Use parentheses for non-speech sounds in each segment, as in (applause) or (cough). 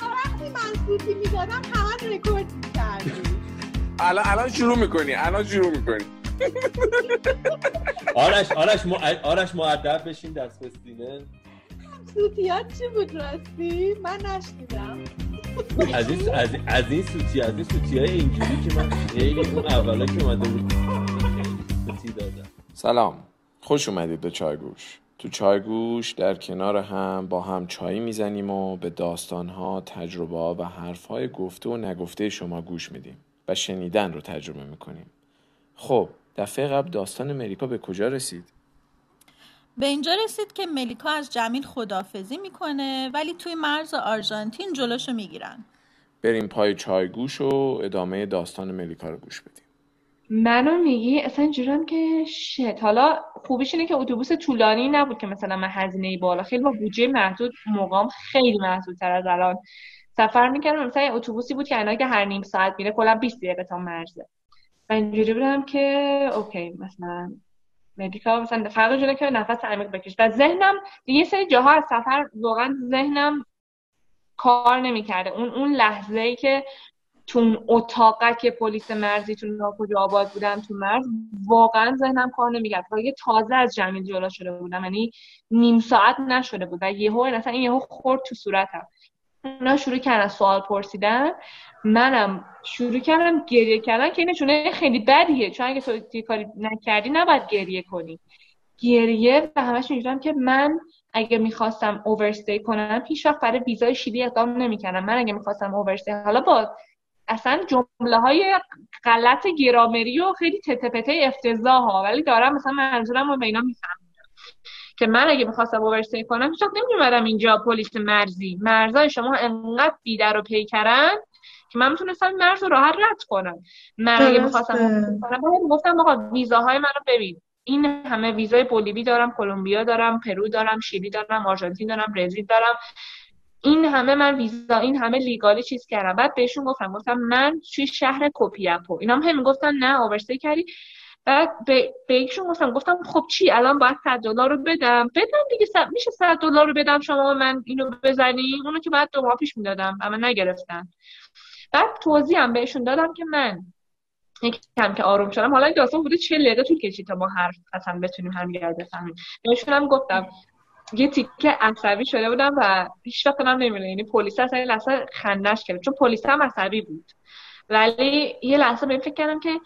وقتی من سوتی می‌دادم همه رکورد می‌کردی. الان الان شروع می‌کنی. الان شروع می‌کنی. (laughs) آرش آرش مو... آرش مؤدب بشین دست بستینه سوتیات چی بود راستی؟ من نشنیدم. از این از این از این سوتی از این سوتی های اینجوری که من خیلی اون اولا که اومده بود. سوتی دادم. سلام. خوش اومدید به چایگوش. تو چایگوش در کنار هم با هم چایی می‌زنیم و به داستانها، تجربه و حرفهای گفته و نگفته شما گوش میدیم و شنیدن رو تجربه می‌کنیم. خب دفعه قبل داستان ملیکا به کجا رسید؟ به اینجا رسید که ملیکا از جمیل خدافزی می‌کنه ولی توی مرز آرژانتین جلوشو می‌گیرن. بریم پای چایگوش و ادامه داستان ملیکا رو گوش بدیم. منو میگی؟ اصلا اینجورم که شت حالا خوبیش اینه که اتوبوس طولانی نبود که مثلا من هزینه بالا. خیلی با بودجه محدود مقام خیلی محدودتر از الان. سفر می‌کردم مثلا اتوبوسی بود که که هر نیم ساعت میره کلا 20 دقیقه تا مرزه. و اینجوری بودم که اوکی مثلا مدیکا مثلا فرق شده که نفس عمیق بکش و ذهنم یه سری جاها از سفر واقعا ذهنم کار نمی‌کرده. اون اون لحظه ای که تو اون اتاقه که پلیس مرزی تو ناکجا آباد بودم تو مرز واقعا ذهنم کار نمی‌کرد. یه تازه از جمیل جلو شده بودم یعنی نیم ساعت نشده بود و یهو مثلا این یهو خورد تو صورتم. اونا شروع کردن سوال پرسیدن. منم شروع کردم گریه کردن که این خیلی بدیه. چون اگه تو کاری نکردی نباید گریه کنی. گریه و همش میگم که من اگه می‌خواستم اوورستی کنم پیش وقت برای ویزای شیلی اقدام نمی‌کردم. من اگه می‌خواستم اوورستی حالا با اصلا جمله های غلط گرامری و خیلی تتپته افتضاح ها ولی دارم مثلا منظورم رو اینا می‌فهمم. که من اگه می‌خواستم overstay کنم هیچ نمیومدم اینجا پلیس مرزی. مرزای شما انقدر بی‌در و پیکرن که من می‌تونستم مرز رو راحت رد کنم. من اگه می‌خواستم کنم گفتم آقا ویزاهای منو ببین. این همه ویزای بولیوی دارم کلمبیا دارم پرو دارم شیلی دارم آرژانتین دارم برزیل دارم. این همه من ویزا این همه legally چیز کردم. بعد بهشون گفتم گفتم من توی شهر کوپیاپو اینا هم گفتن نه overstay کردی. بعد به, به گفتم گفتم خب چی؟ الان باید 100 دلار رو بدم. بدم دیگه میشه 100 دلار رو بدم شما من اینو بزنی اونو که بعد دو ماه پیش می‌دادم اما نگرفتن. بعد توضیح هم بهشون دادم که من کم که آروم شدم. حالا این داستان بوده چه دقیقه طول کشید تا ما حرف اصلا بتونیم همدیگه بفهمیم. بهشون هم گفتم یه تیکه عصبی شده بودم و هیچ وقت هم نمی‌دونم. یعنی پلیس اصلا یه لحظه خندش کرد. چون پلیس هم عصبی بود. ولی یه لحظه به فکر کردم که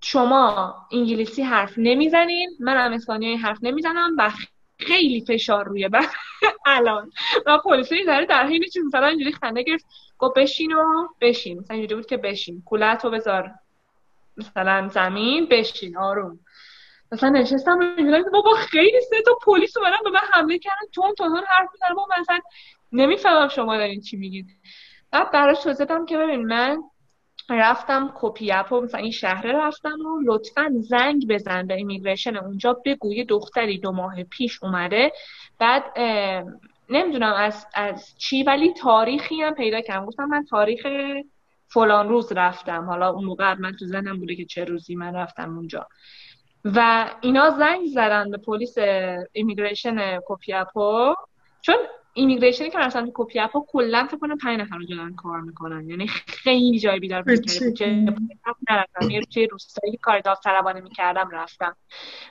شما انگلیسی حرف نمی‌زنین. من هم اسپانیایی حرف نمی‌زنم و خیلی فشار روی من (laughs) الان. و پلیس داره در حین چیز مثلا اینجوری خنده گرفت. گفت بشین و بشین. مثلا اینجوری بود که بشین. کولت رو بذار مثلا زمین. بشین. آروم. مثلا نشستم و بابا خیلی سه تا پلیس اومدن به من حمله کردن تون تون حرف می‌زنن بابا مثلا نمی‌فهمم شما دارین چی میگید بعد براش توضیح که ببین من رفتم کوپیاپو مثلا این شهره رفتم و لطفا زنگ بزن به ایمیگریشن اونجا بگو یه دختری دو ماه پیش اومده. بعد نمی‌دونم از, از چی ولی تاریخی هم پیدا کردم. گفتم من تاریخ فلان روز رفتم. حالا اون موقع من تو ذهنم بوده که چه روزی من رفتم اونجا. و اینا زنگ زدن به پلیس immigration کوپیاپو. چون immigration ی که مثلا تو کوپیاپو کلا فکر کنم 5 نفر رو کار می‌کنن. یعنی خیلی جای بیدار بود. که نرفتم. یه روی روستایی کار داوطلبانه می‌کردم رفتم.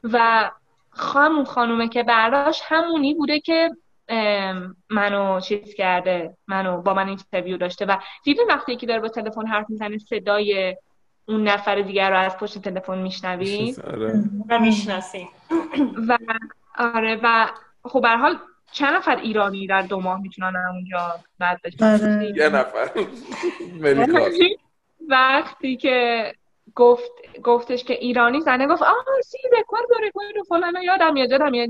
و خانم خانومه که برداشت همونی بوده که منو چیز کرده. منو با من interview داشته. و دیدین وقتی که داره با تلفن حرف می‌زنه صدای اون نفر دیگر رو از پشت تلفن میشنوید و می‌شناسیم و آره و خب به حال چند نفر ایرانی در دو ماه می‌تونن اونجا بعد آره. یه نفر. (laughs) وقتی که گفت گفتش که ایرانی زنه گفت ah sí recuerdo recuerdo فلان یادم میاد یادم میاد.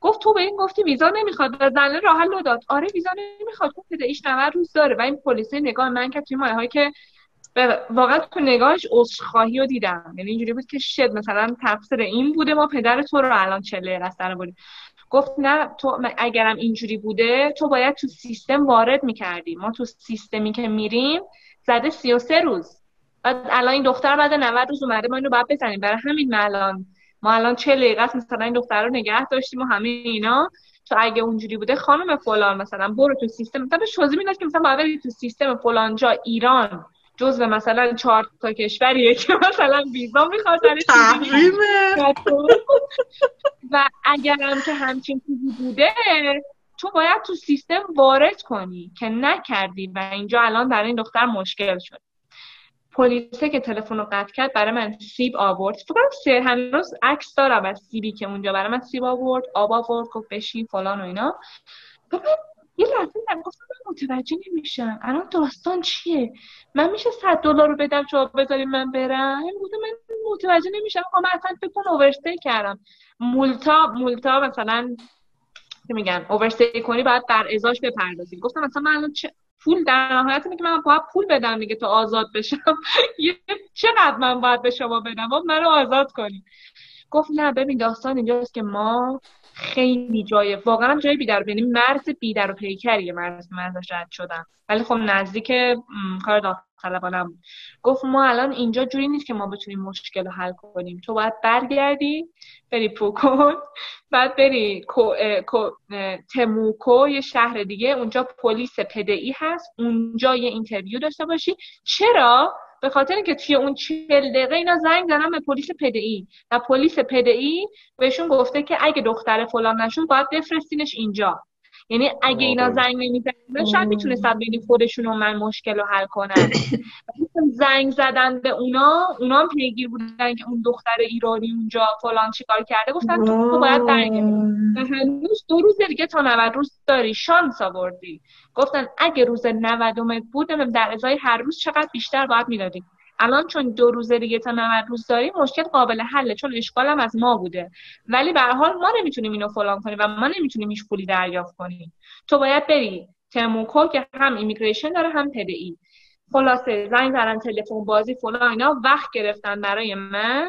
گفت تو به این گفتی ویزا نمی‌خواد و زنه راه حل داد. آره ویزا نمی‌خواد. گفت ایش 90 روز داره. و این پلیس نگاه من که توی مایه که واقعا تو نگاهش عذرخواهی رو دیدم. یعنی اینجوری بود که شد مثلا تفسیر این بوده ما پدر تو رو الان چله سر بودیم گفت نه تو اگرم اینجوری بوده تو باید تو سیستم وارد می‌کردی. ما تو سیستمی که میریم زده 33 روز. بعد الان این دختر بعد 90 روز اومده ما اینو باید بزنیم. برای همین الان ما الان چه دقیقه مثلا این دختر رو نگه داشتیم و همه اینا. تو اگه اونجوری بوده خانم فلان مثلا برو تو سیستم. مثلا توضیح می‌داد که مثلا باید تو سیستم فلان جا ایران. جزو مثلا چهار تا کشوریه که مثلا ویزا می‌خواد و اگرم که همچین چیزی بوده تو باید تو سیستم وارد کنی که نکردی و اینجا الان برای این دختر مشکل شد. پلیسه که تلفن رو قطع کرد برای من سیب آورد. فکر کنم سه هنوز عکس دارم از سیبی که اونجا برای من سیب آورد آب آورد گفت بشین فلان و اینا. یه لحظه دیدم گفتم من متوجه نمیشم. الان داستان چیه؟ من میشه صد دلار رو بدم شما بذاریم من برم؟ گفتم من متوجه نمیشم. آقا من اصلا فکر کن اوورستی کردم. مولتا مولتا مثلا که میگن؟ اوورستی کنی باید بر ازاش بپردازی گفتم مثلا من الان چه پول در نهایت اینه که من باید پول بدم دیگه تا آزاد بشم. (laughs) چقدر من باید به شما بدم؟ باید منو آزاد کنی. گفت نه ببین داستان اینجاست که ما خیلی جای واقعا جای بی‌در یعنی مرز بی‌در و پیکریه مرز مرزش رد شدم ولی خب نزدیک کار داوطلبانه بود. گفت ما الان اینجا جوری نیست که ما بتونیم مشکل رو حل کنیم. تو باید برگردی بری پوکون بعد بری کو- کو- تموکو یه شهر دیگه. اونجا پلیس PDI هست. اونجا یه interview داشته باشی. چرا؟ به خاطر اینکه توی اون چهل دقیقه اینا زنگ زدن به پلیس PDI و پلیس PDI بهشون گفته که اگه دختر فلان نشون باید بفرستینش اینجا. یعنی اگه اینا. زنگ نمی‌زدن شاید می‌تونستن بین خودشون و من مشکل رو حل کنن. زنگ زدن به اونا اونا هم پیگیر بودن که اون دختر ایرانی اونجا فلان چیکار کرده گفتن تو باید برگردی. هنوز دو روز دیگه تا 90 روز داری شانس آوردی. گفتن اگه روز 90 بود در ازای هر روز چقدر بیشتر باید می‌دادی. الان چون دو روز دیگه تا 90 روز داری مشکل قابل حله چون اشکال هم از ما بوده. ولی به حال ما نمی‌تونیم اینو فلان کنیم و ما نمی‌تونیم هیچ پولی دریافت کنیم. تو باید بری تموکو که هم ایمیگریشن داره هم پدئی خلاصه زنگ زدن تلفن بازی فلان اینا وقت گرفتن برای من.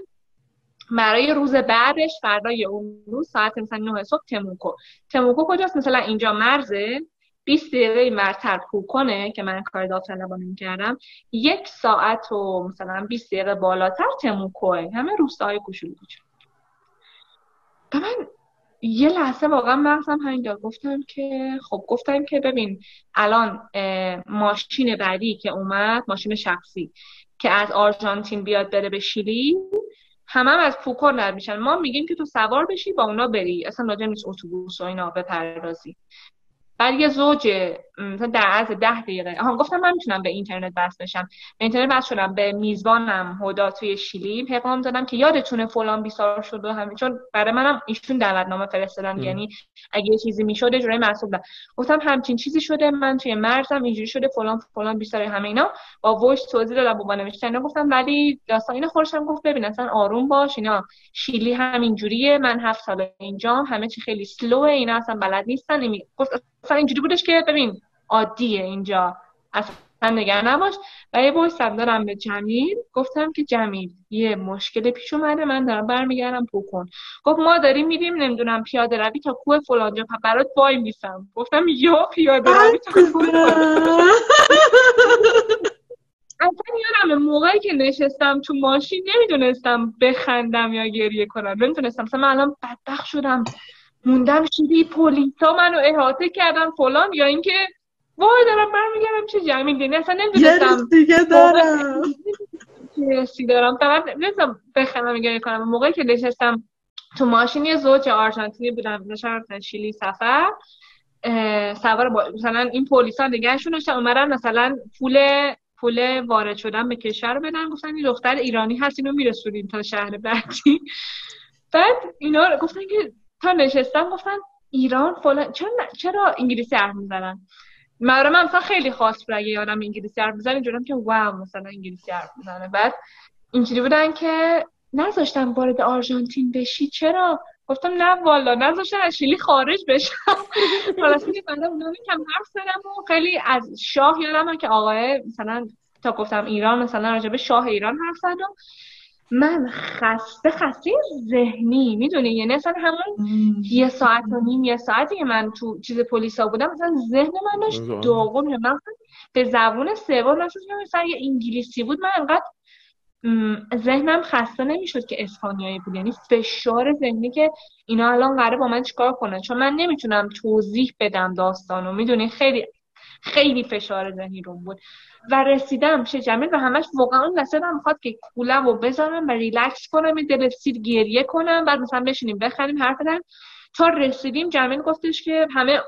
برای روز بعدش فردای اون روز ساعت مثلا 9 صبح تموکو. تموکو کجاست؟ مثلا اینجا مرزه؟ 20 دقیقه مرتر کوکنه که من کار داوطلبانه می‌کردم یک ساعت و مثلا 20 دقیقه بالاتر تموکوه همه روستاهای کوچولو کوچولو. و من یه لحظه واقعا مغزم همین داد. گفتم که خب گفتم که ببین الان ماشین بعدی که اومد ماشین شخصی که از آرژانتین بیاد بره به شیلی همه هم از پوکو رد میشن. ما میگیم که تو سوار بشی با اونا بری. اصلا لازم نیست اتوبوس و اینا بپردازی. بعد یه زوج مثلا در عرض ده دقیقه. آها گفتم من می‌تونم به اینترنت وصل بشم. به اینترنت وصل شدم. به میزبانم هدا توی شیلی پیغام دادم که یادتونه فلان بیسار شد و همین. چون برای منم ایشون دعوتنامه فرستادن. یعنی اگه یه چیزی می‌شد جورایی مسئول بودم گفتم همچین چیزی شده؟ من توی مرزم اینجوری شده. فلان فلان بیسار همه اینا. با voice توضیح دادم با نوشتن گفتم ولی داستان اینو خورشم گفت ببین اصلا آروم باش. اینا شیلی همین جوریه من هفت سال اینجا همه چی خیلی slow ه اینا اصلا بلد نیستن. گفت اصلا اینجوری بودش که ببین عادیه اینجا. اصلا نگران نباش. و یه وایس هم دارم به جمیل. گفتم که جمیل یه مشکل پیش اومده. من دارم برمیگردم پوکن گفت ما داریم میریم نمی‌دونم پیاده روی تا کوه فلانجا پ- برات وای میسم. گفتم یا پیاده روی تا. اصلا یادم موقعی که نشستم تو ماشین نمی‌دونستم بخندم یا گریه کنم. نمی‌دونستم. مثلا من الان بدبخت شدم. موندم شدی پلیسا منو احاطه کردن فلان یا اینکه وای دارم برمیگردم چه جمعی یعنی اصلا نمی‌دونستم. دیگه دارم. حسی دارم. فقط نمی‌دونستم بخندم یا گریه کنم موقعی که نشستم تو ماشین یه زوج آرژانتینی داشتن رفتن شیلی سفر. سوار با... مثلا این پلیسا نگهشون داشتن. اومدن مثلا پول پول وارد شدن به کشور رو بدن. گفتن این دختر ایرانی هست اینو میرسونیم تا شهر بعدی. بعد اینا گفتن که تا نشستن گفتن ایران فلان چرا چرا انگلیسی حرف می‌زنن؟ برای من مثلا خیلی خاص بود. اگه یادم انگلیسی حرف می‌زنه اینجورم که واو مثلا انگلیسی حرف می‌زنه. بعد اینجوری بودن که نذاشتن وارد آرژانتین بشی. چرا؟ گفتم نه والا نذاشتن از شیلی خارج بشم. (laughs) خلاصه که بعد اونا کم حرف زدم و خیلی از شاه یادمه که آقای مثلا تا گفتم ایران مثلا راجع به شاه ایران حرف زدم. من خسته خسته ذهنی می‌دونی؟ یعنی اصلا همون یه ساعت و نیم یه ساعتی که من تو چیز پلیسا بودم مثلا ذهن من داشت. داغون. من به زبون سوم نشد مثلا یه انگلیسی بود. من انقدر ذهنم خسته نمی‌شد که اسپانیایی بود. یعنی فشار ذهنی که اینا الان قراره با من چیکار کنن؟ چون من نمی‌تونم توضیح بدم داستانو. می‌دونی؟ خیلی خیلی فشار ذهنی روم بود. و رسیدم پیش جمیل و همش واقعا اون لحظه دارم می‌خواد که کولم رو بزنم و ریلکس کنم یه دل سیر گریه کنم بعد مثلا بشینیم بخریم حرف بزنیم. تا رسیدیم جمیل گفتش که همه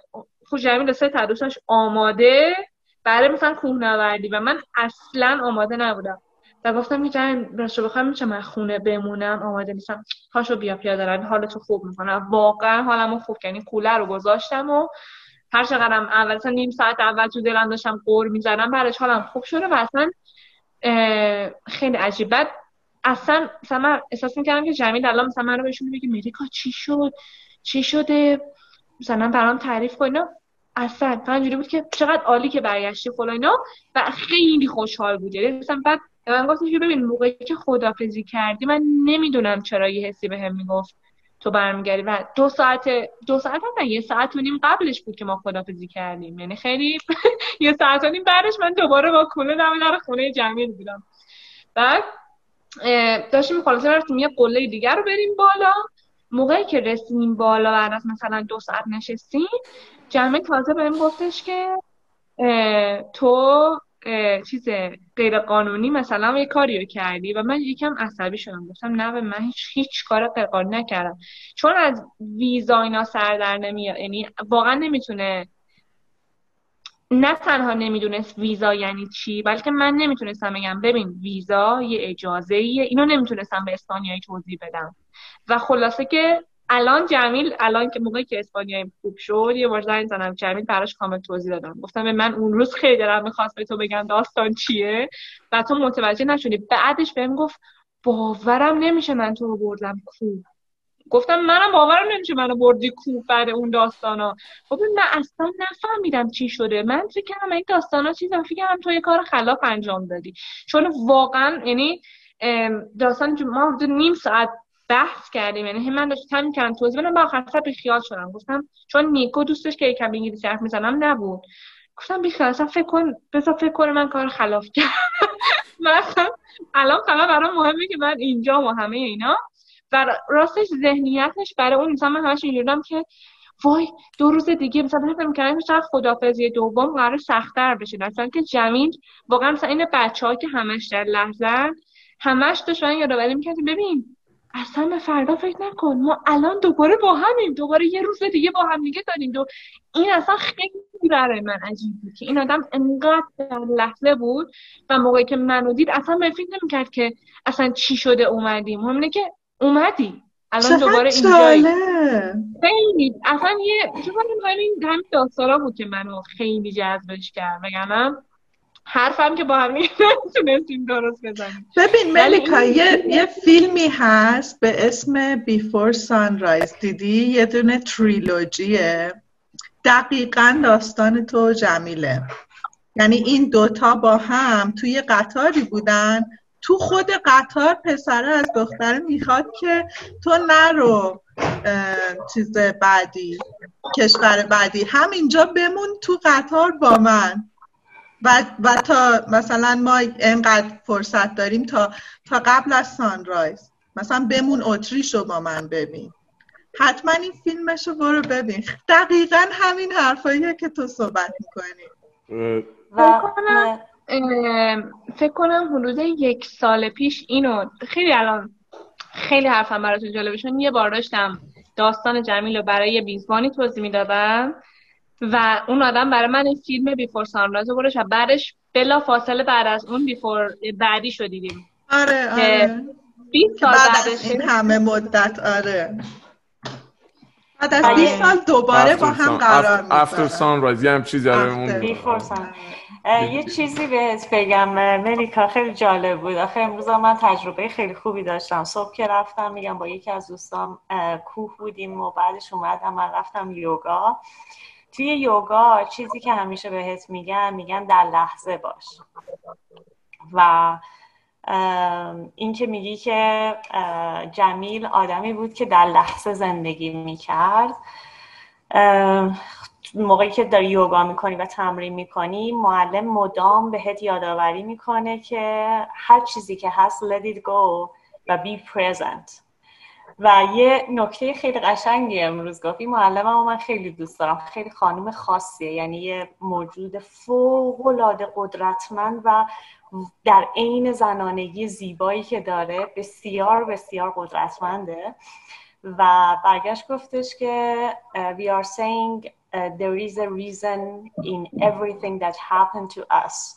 خب جمیل سه تا دوستاش آماده برای مثلا کوهنوردی و من اصلا آماده نبودم. و گفتم که جمیل راستش بخوام میشه من خونه بمونم؟ آماده نیستم. پاشو بیا پیاده روی حالتو خوب می‌کنم واقعا حالمو خوب یعنی کوله رو گذاشتم و هر چقدرم اول مثلا نیم ساعت اول تو دلم داشتم قور می‌زدم بعدش حالم خوب شده و اصلا خیلی عجیب. بعد اصلا مثلا من احساس می‌کردم که جمیل الان مثلا من رو بهشون میگه مریکا چی شد؟ چی شده؟ مثلا برام تعریف کن. اصلا اینجوری بود که چقدر عالی که برگشتی فلان اینا و خیلی خوشحال بود. یعنی مثلا بعد به من گفتش که ببین موقعی که خدافزی کردی من نمی‌دونم چرا یه حسی بهم می‌گفت. تو برمیگردی و دو ساعت دو ساعت هم یه ساعت و نیم قبلش بود که ما خدافزی کردیم. یعنی خیلی (laughs) یه ساعت و نیم بعدش من دوباره با کوله در خونه جمیل بودم. بعد داشتیم خلاصه رفتیم یه قله دیگر رو بریم بالا. موقعی که رسیدیم بالا بعد از مثلا دو ساعت نشستیم جمعه تازه بهم گفتش که تو چیز غیر قانونی مثلا یه کاری رو کردی و من یکم عصبی شدم. گفتم نه من هیچ هیچ کار غیر قانونی نکردم. چون از ویزا اینا سر در نمیاد یعنی واقعا نمی‌تونه نه تنها نمی‌دونست ویزا یعنی چی بلکه من نمی‌تونستم بگم ببین ویزا یه اجازه ایه اینو نمی‌تونستم به اسپانیایی توضیح بدم. و خلاصه که الان جمیل الان که موقعی که اسپانیایی خوب شد یه بار زنگ زدم جمیل براش کامل توضیح دادم. گفتم به من اون روز خیلی دلم می‌خواست به تو بگم داستان چیه. و تو متوجه نشدی. بعدش بهم گفت باورم نمیشه من تو رو بردم کوه. گفتم منم باورم نمیشه منو بردی کوه بعد اون داستانا. خب من اصلا نفهمیدم چی شده. من فکر کردم این داستانا چیزم فکر کردم تو یه کار خلاف انجام دادی. چون واقعا یعنی داستان ما نیم ساعت بحث کردیم. یعنی من داشتم می‌کردم توضیح بدم آخر سر بیخیال شدم. گفتم چون نیکو دوستش که یکم انگلیسی حرف می‌زنم نبود. گفتم بیخیال اصلا فکر کن بذار فکر کنه من کار خلاف کردم. (laughs) من الان فقط برام مهمه که من اینجا و همه اینا. و راستش ذهنیتش برای اون انسان من همش اینجوری بودم که وای دو روز دیگه مثلا فکر می‌کردم شاید خدافظی دوم قرار سخت‌تر بشه. مثلا که جمیل واقعا مثلا این بچه‌ها که همش در لحظه همش داشت من یادآوری می‌کرد ببین اصلا به فردا فکر نکن. ما الان دوباره با همیم. دوباره یه روز دیگه با هم دیگه داریم. دو این اصلا خیلی برای من عجیب بود که این آدم انقدر در لحظه بود و موقعی که منو دید اصلا به فکر نمی‌کرد که اصلا چی شده اومدیم. همینه که اومدی. الان دوباره اینجایی. خیلی. اصلا یه چون همین همین داستانا بود که منو خیلی جذبش کرد. وگرنه حرفم که با هم نمی‌تونستیم درست بزنیم. ببین ملیکا این- یه, یه فیلمی هست به اسم بیفور سانرایز دیدی؟ یه دونه تریلوجیه. دقیقا داستان تو جمیله. یعنی این دوتا با هم توی قطاری بودن. تو خود قطار پسره از دختره می‌خواد که تو نرو چیز بعدی کشور بعدی. همینجا بمون تو قطار با من. و, و تا مثلا ما اینقدر فرصت داریم تا تا قبل از سانرایز مثلا بمون اتریش رو با من ببین. حتما این فیلمش رو برو ببین. دقیقا همین حرفاییه که تو صحبت می‌کنی. و کنم- فکر کنم حدود یک سال پیش اینو خیلی الان خیلی حرفم براتون جالبه چون یه بار داشتم داستان جمیل رو برای یه میزبانی توضیح می‌دادم. و اون آدم برای من این فیلم بیفور سانرایز رو و بعدش بلا فاصله بعد از اون بیفور بعدی شدیدیم آره آره. 20 سال بعد بعدش از این همه مدت آره. بعد از 20 آره. سال دوباره با هم قرار افتر می‌ذارن سانرایز یه هم چیزی آره After. اون یه چیزی بهت بگم ملیکا خیلی جالب بود. آخه امروز من تجربه خیلی خوبی داشتم. صبح که رفتم میگم با یکی از دوستام کوه بودیم و بعدش اومدم من رفتم یوگا. توی یوگا چیزی که همیشه بهت میگن میگن در لحظه باش. و این که میگی که جمیل آدمی بود که در لحظه زندگی می‌کرد. موقعی که داری یوگا می‌کنی و تمرین می‌کنی معلم مدام بهت یادآوری می‌کنه که هر چیزی که هست let it go و be present. و یه نکته خیلی قشنگی امروز گفت این معلمم من خیلی دوست دارم. خیلی خانم خاصیه. یعنی یه موجود فوق العاده قدرتمند و در عین زنانگی زیبایی که داره بسیار بسیار قدرتمنده. و برگشت گفتش که we are saying uh, there is a reason in everything that happened to us.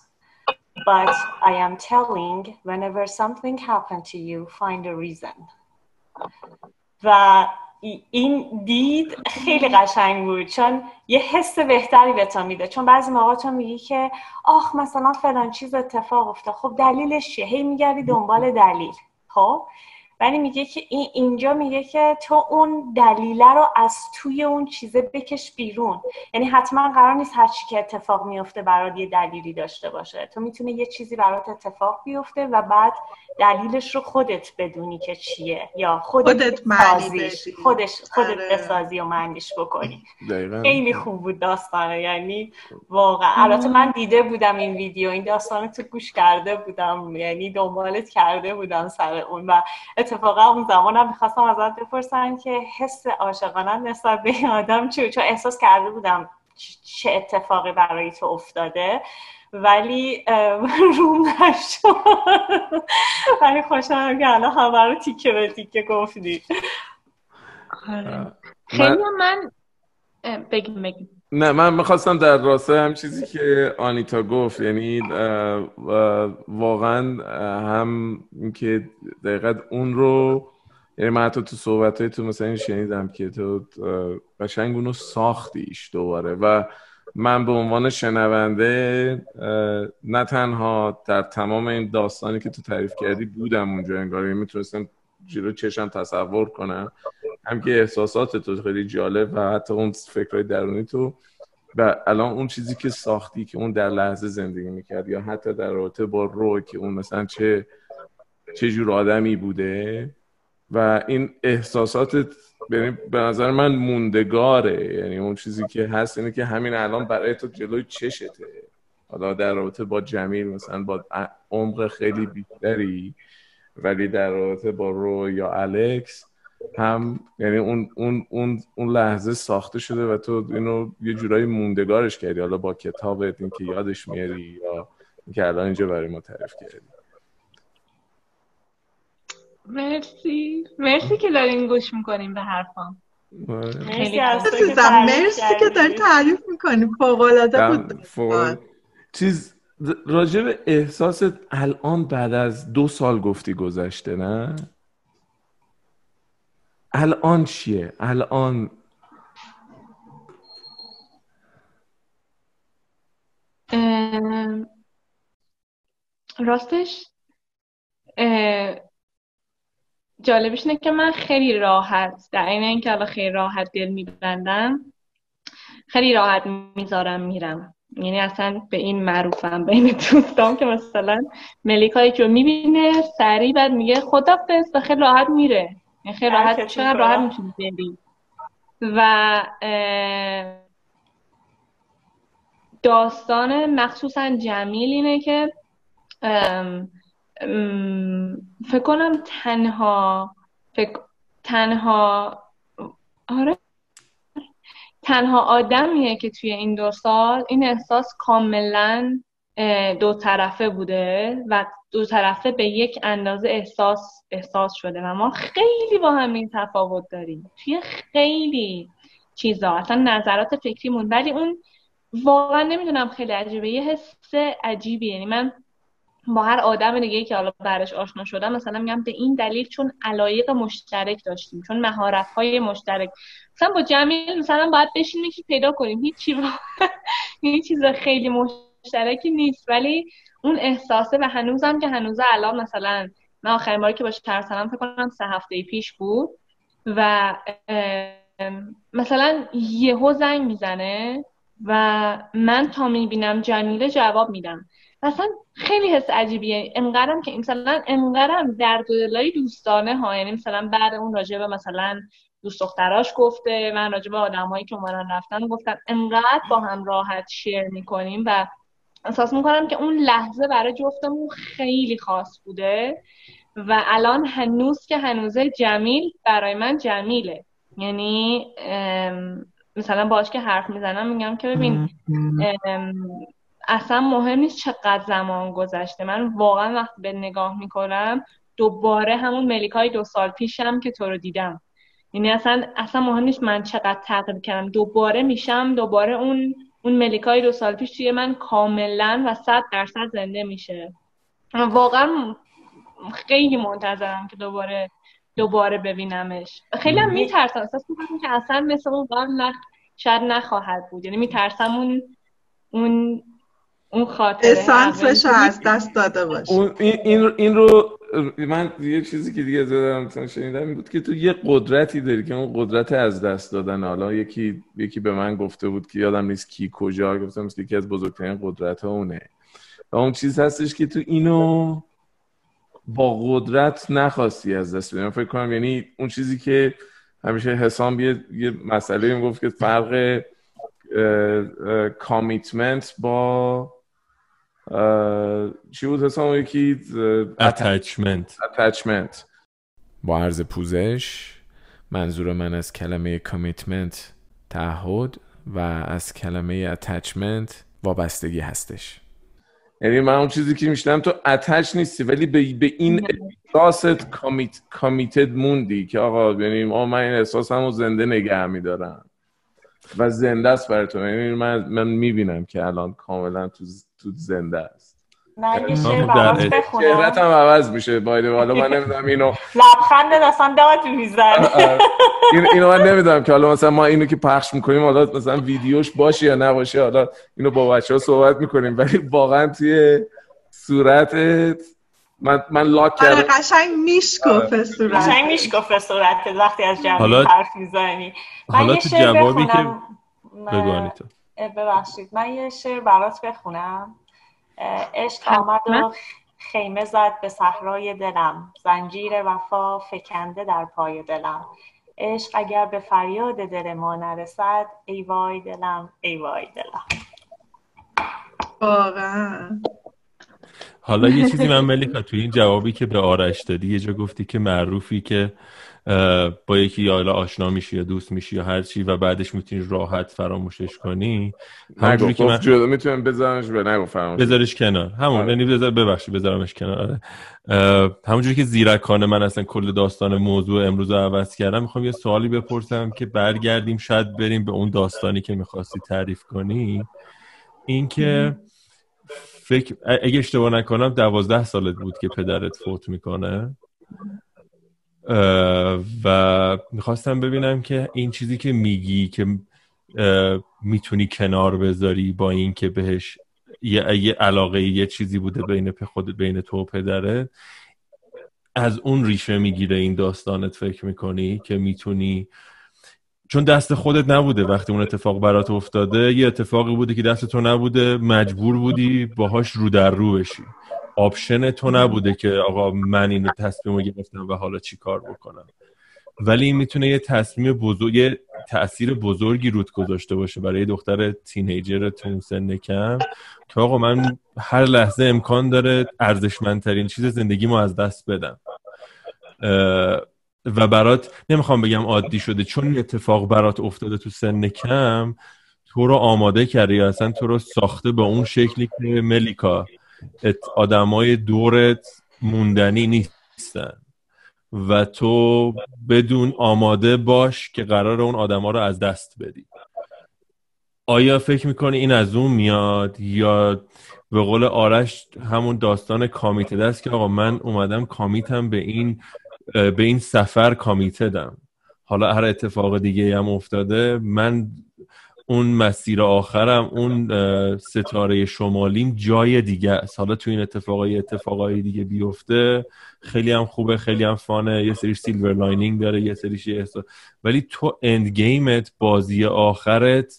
But I am telling whenever something happened to you find a reason. و این دید خیلی قشنگ بود چون یه حس بهتری به تو میده. چون بعضی موقع تو میگی که آخ مثلا فلان چیز اتفاق افتاد. خب دلیلش چیه؟ هی میگردی دنبال دلیل. خب؟ ولی میگه که این اینجا میگه که تو اون دلیله رو از توی اون چیزه بکش بیرون. یعنی حتما قرار نیست هر چی که اتفاق میفته برات یه دلیلی داشته باشه. تو می‌تونه یه چیزی برات اتفاق بیفته و بعد دلیلش رو خودت بدونی که چیه. یا خودت, خودت خودش خودت آره. بسازی و معنیش بکنی. دقیقا. خیلی خوب بود داستانه یعنی واقعا. البته من دیده بودم این ویدیو. این داستان تو گوش کرده بودم. یعنی دنبالت کرده بودم سر اون. و اتفاقا اون زمانم می‌خواستم ازت بپرسم که حس عاشقانه نسبت به این آدم چیه چون احساس کرده بودم چه اتفاقی برای تو افتاده ولی (laughs) روم نشد. ولی خوشحالم که الان همه رو تیکه به تیکه گفتی. آره. خیلی من بگیم بگیم. نه من می‌خواستم در راسته هم چیزی که آنیتا گفت یعنی واقعا هم اینکه دقیقا اون رو یعنی من حتی تو صحبت های تو مثلا این شنیدم که تو قشنگ اونو ساختیش دوباره و من به عنوان شنونده نه تنها در تمام این داستانی که تو تعریف کردی بودم اونجا انگار یعنی می‌تونستم جلو چشم تصور کنم. هم که احساسات تو خیلی جالب و حتی اون فکرهای درونی تو و الان اون چیزی که ساختی که اون در لحظه زندگی می‌کرد یا حتی در رابطه با رو که اون مثلا چه چه جور آدمی بوده و این احساسات یعنی به نظر من موندگاره. یعنی اون چیزی که هست اینه که همین الان برای تو جلوی چشته. حالا در رابطه با جمیل مثلا با عمق خیلی بیشتری ولی در رابطه با رو یا الکس هم یعنی اون اون اون اون لحظه ساخته شده و تو اینو یه جورایی موندگارش کردی. حالا با کتابت این که یادش میاری یا اینکه الان اینجا برای ما تعریف کردی. مرسی. مرسی که دارین گوش می‌کنیم به حرفام. مرسی که عزیزم. تعریف مرسی که داری. تعریف می‌کنی. فوق‌العاده بود. فوق- چیز راجع به احساست الان بعد از دو سال گفتی گذشته نه؟ الان چیه؟ الان. راستش جالبش اینه که من خیلی راحت در این اینکه الان خیلی راحت دل میبندم خیلی راحت می‌ذارم میرم. یعنی اصلا به این معروفم بین دوستام که مثلا ملیکایی که می‌بینه سریع بعد میگه خدافظ و خیلی راحت میره. خیلی راحت چقدر. راحت می‌تونی بری و داستان مخصوصا جمیل اینه که فکر کنم تنها فکر تنها آره تنها آدمیه که توی این دو سال این احساس کاملا دو طرفه بوده و دو طرفه به یک اندازه احساس احساس شده و ما خیلی با هم این تفاوت داریم. توی خیلی چیزا. اصلا نظرات فکریمون. ولی اون واقعا نمی‌دونم خیلی عجیبه. یه حس عجیبی یعنی من با هر آدم دیگه که حالا برش آشنا شدم مثلا میگم به این دلیل چون علایق مشترک داشتیم چون مهارت های مشترک. مثلا با جمیل مثلا باید بشینیم یکی پیدا کنیم. (laughs) هیچ چیز خیلی مشترکی نیست ولی اون احساسه و هنوزم که هنوز الان مثلا من آخرین باری که باش ترسنم فکر کنم سه هفته پیش بود و مثلا یهو زنگ می‌زنه و من تا می‌بینم جمیله جواب میدم. مثلا خیلی حس عجیبیه. انقدرم که مثلا انقدرم درد و دلای دوستانه ها یعنی مثلا بعد اون راجع به مثلا دوست دختراش گفته من راجع به آدمایی که اومدن رفتن گفتم انقدر با هم راحت شیر می‌کنیم و احساس می‌کنم که اون لحظه برای جفتمون خیلی خاص بوده و الان هنوز که هنوزه جمیل برای من جمیله. یعنی مثلا باش که حرف می‌زنم میگم که ببین اصلا مهم نیست چقدر زمان گذشته. من واقعا وقتی به نگاه می‌کنم دوباره همون ملیکای دو سال پیشم که تو رو دیدم. یعنی اصلا اصلا مهم نیست من چقدر تغییر کردم. دوباره میشم دوباره اون اون ملیکای دو سال پیش توی من کاملا و صد درصد زنده میشه. واقعا خیلی منتظرم که دوباره دوباره ببینمش. خیلی هم میترسم. احساس می‌کنم که اصلا مثل اون قبل شاید نخواهد بود. یعنی میترسم اون اون اون خاطره اسانسش از دست داده باشه. این, این, این رو من یه چیزی که دیگه زدم شنیدم این بود که تو یه قدرتی داری که اون قدرت از دست دادن. حالا یکی یکی به من گفته بود که یادم نیست کی کجا گفتم یکی از بزرگترین قدرت ها اونه و اون چیز هستش که تو اینو با قدرت نخواستی از دست بدی. فکر کنم یعنی اون چیزی که همیشه حسام یه, یه مسئله گفت که فرق commitment با چی بود حسام؟ یکی attachment attachment با عرض پوزش منظور من از کلمه commitment تعهد و از کلمه اتچمنت وابستگی هستش. یعنی من اون چیزی که میشنم تو اتچ نیستی ولی به, به این احساست کامیت، کامیتد موندی که آقا یعنی من این احساسمو زنده نگه میدارم. و زنده است برای تو. یعنی من, من می‌بینم که الان کاملا تو, تو زنده است. برات بخونم. هم عوض میشه بایده حالا من نمی‌دونم اینو. لبخنده اصلا داد میزن این اینو من نمی‌دونم که حالا مثلا ما اینو که پخش می‌کنیم حالا مثلا ویدیوش باشه یا نباشه حالا اینو با بچه ها صحبت می‌کنیم. ولی واقعا توی صورتت من من لاک آره، کردم. قشنگ میشکفه صورت قشنگ میشکفه صورت وقتی از جمعی حالا... حرف می‌زنی. حالا تو جوابی که بگو تو ببخشید. من یه شعر برات بخونم. عشق آمد و خیمه زد به صحرای دلم. زنجیر وفا فکنده در پای دلم. عشق اگر به فریاد دل ما نرسد ای وای دلم ای وای دلم. واقعا. حالا یه چیزی من ملیکا توی این جوابی که به آرش دادی یه جا گفتی که معروفی که با یکی یا آشنا میشی یا دوست میشی یا هر چی و بعدش می‌تونی راحت فراموشش کنی. همونجوری که من می‌تونم بذارمش به نگو فراموش. بذارش کنار. همون آره. یعنی بذار ببخشید بذارمش کنار. آره. همونجوری که زیرکانه من اصلا کل داستان موضوع امروز رو عوض کردم. می‌خوام یه سوالی بپرسم که برگردیم شاید بریم به اون داستانی که می‌خواستی تعریف کنی. اینکه فکر اگه اشتباه نکنم دوازده سالت بود که پدرت فوت می‌کنه. و می‌خواستم ببینم که این چیزی که میگی که می‌تونی کنار بذاری با این که بهش یه, یه علاقه یه چیزی بوده بین خود بین تو و پدره از اون ریشه می‌گیره این داستانت فکر می‌کنی که می‌تونی چون دست خودت نبوده وقتی اون اتفاق برات افتاده یه اتفاقی بوده که دست تو نبوده مجبور بودی باهاش رو در رو بشی. option تو نبوده که آقا من اینو تصمیم گرفتم و حالا چی کار بکنم. ولی این می‌تونه یه تصمیم بزرگ یه تاثیر بزرگی روت گذاشته باشه برای دختر teenager تون سن کم. که آقا من هر لحظه امکان داره ارزشمندترین چیز زندگیمو از دست بدم. و برات نمی‌خوام بگم عادی شده چون اتفاق برات افتاده تو سن کم تو رو آماده کرده یا اصلا تو رو ساخته به اون شکلی که ملیکا. آدمای دورت موندنی نیستن. و تو بدون آماده باش که قرار اون آدما رو از دست بدی. آیا فکر می‌کنی این از اون میاد؟ یا به قول آرش همون داستان commit ه است که آقا من اومدم کامیتم به این به این سفر کامیتدم. حالا هر اتفاق دیگه هم افتاده من اون مسیر آخرم اون ستاره شمالیم جای دیگه است. حالا تو این اتفاقای اتفاقای دیگه بیفته خیلی هم خوبه خیلی هم fun ه. یه سری silver lining داره یه سریش احساس ولی تو اند گیمت بازی آخرت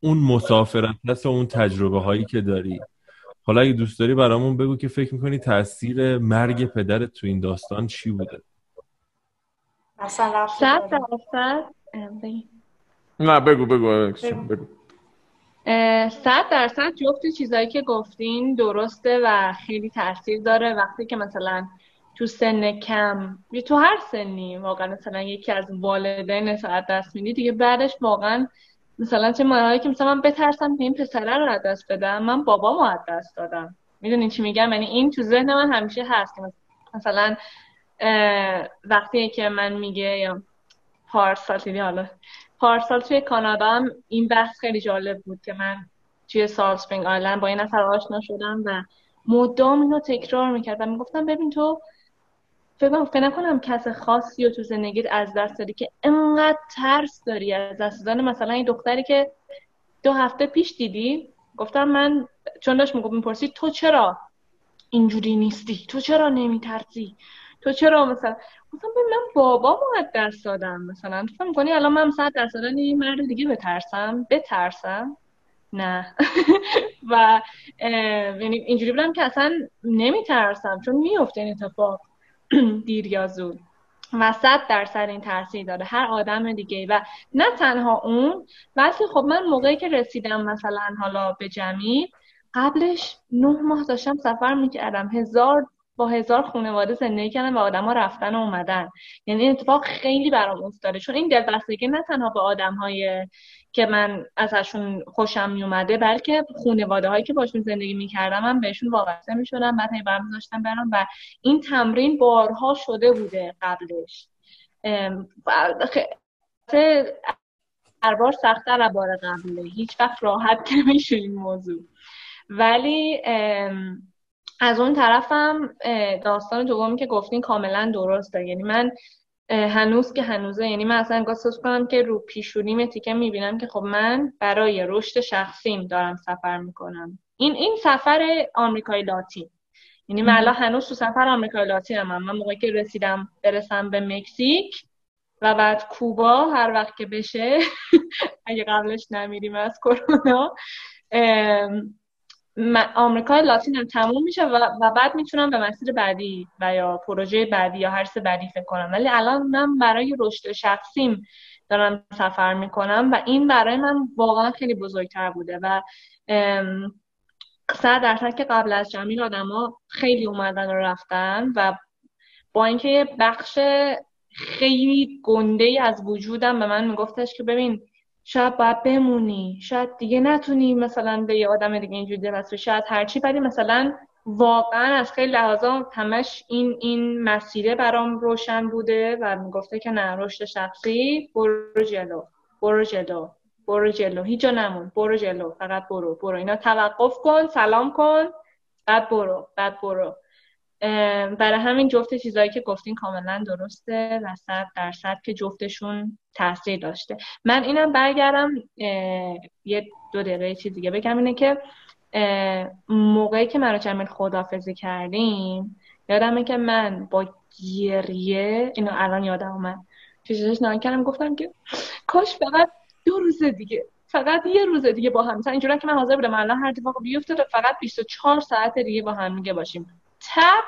اون مسافرت هست و اون تجربه هایی که داری. حالا اگه دوست داری برامون بگو که فکر می‌کنی تاثیر مرگ پدرت تو این داستان چی بوده؟ درصد نه بگو بگو بگو. اه، صد درصد جفت چیزایی که گفتین درسته و خیلی تاثیر داره. وقتی که مثلا تو سن کم یا تو هر سنی واقعا مثلا یکی از والدین از دست میدی دیگه بعدش واقعا مثلا چه موقعی که مثلا من بترسم که این پسره رو از دست بدم من بابامو از دست دادم. می‌دونین چی میگم؟ یعنی این تو ذهن من همیشه هست که مثلا وقتی که من میگه یا پارسال دیدی حالا پارسال توی کانادا هم این بحث خیلی جالب بود که من توی سال سپرینگ آیلند با این نفر آشنا شدم و مدام اینو تکرار می‌کرد و می‌گفتم ببین تو فکر نکنم کس خاصی رو تو زندگیت از دست داری که انقدر ترس داری از دست دادن مثلا این دختری که دو هفته پیش دیدی. گفتم من چون داشت می‌گفت می‌پرسید تو چرا اینجوری نیستی؟ تو چرا نمیترسی؟ تو چرا مثلا ببین من بابامو از دست دادم مثلا. تو فکر می‌کنی الان من صد درصد دادن یه مرد دیگه بترسم بترسم؟ نه. (laughs) و یعنی اینجوری بودم که اصلا نمیترسم چون میفته این اتفاق (clears throat) دیر یا زود. و صد درصد این تاثیر داره. هر آدم دیگه و نه تنها اون بلکه خب من موقعی که رسیدم مثلا حالا به جمعی قبلش نه ماه داشتم سفر می‌کردم. هزار با هزار خانواده زندگی کردم و آدما رفتن و اومدن. یعنی این اتفاق خیلی برام افتاده چون این دلبستگی نه تنها به آدم های که من ازشون خوشم میومده بلکه خانواده هایی که باشون زندگی می‌کردم من بهشون وابسته می‌شدم بعد هی برمیداشتم برم و این تمرین بارها شده بوده قبلش. هر بار سختتر از بار قبله. هیچ وقت راحت (laughs) نمیشه این موضوع. ولی از اون طرفم داستان دومی که گفتین کاملا درسته. یعنی من هنوز که هنوزه یعنی من اصلا احساس کنم که رو پیشونیم تیکه می‌بینم که خب من برای رشد شخصیم دارم سفر می‌کنم. این این سفر آمریکای لاتین. یعنی من هنوز تو سفر آمریکای لاتینم من من موقعی که رسیدم برسم به مکزیک و بعد کوبا هر وقت که بشه (laughs) اگه قبلش نمیریم از کرونا آمریکای لاتین هم تموم میشه و, و بعد می‌تونم به مسیر بعدی و یا پروژه بعدی یا هر سه بعدی فکر کنم. ولی الان من برای رشد شخصیم دارم سفر می‌کنم و این برای من واقعا خیلی بزرگتر بوده و صد درصد که قبل از جمیل آدما خیلی اومدن و رفتن و با اینکه بخش خیلی گنده ای از وجودم به من میگفتش که ببین شاید باید بمونی. شاید دیگه نتونی مثلا به یه آدم دیگه اینجوری دلت شاید هرچی ولی مثلا واقعا از خیلی لحظا همش این این مسیره برام روشن بوده و می‌گفته که نه رشد شخصی برو جلو برو جلو برو جلو. هیچ جا نمون برو جلو فقط برو برو. اینا توقف کن سلام کن بعد برو بعد برو. برای همین جفت چیزایی که گفتین کاملا درسته و صد درصد که جفتشون تاثیر داشته. من اینم برگردم یه دو دقیقه چیز دیگه بگم اینه که موقعی که من و جمیل خدافزی کردیم یادمه که من با گریه اینو الان یادم اومد. چشش نگاه کردم گفتم که کاش فقط دو روز دیگه فقط یه روز دیگه با هم مثلا اینجوری که من حاضر بودم الان هر اتفاق بیفته فقط 24 ساعت دیگه با هم دیگه باشیم. تپ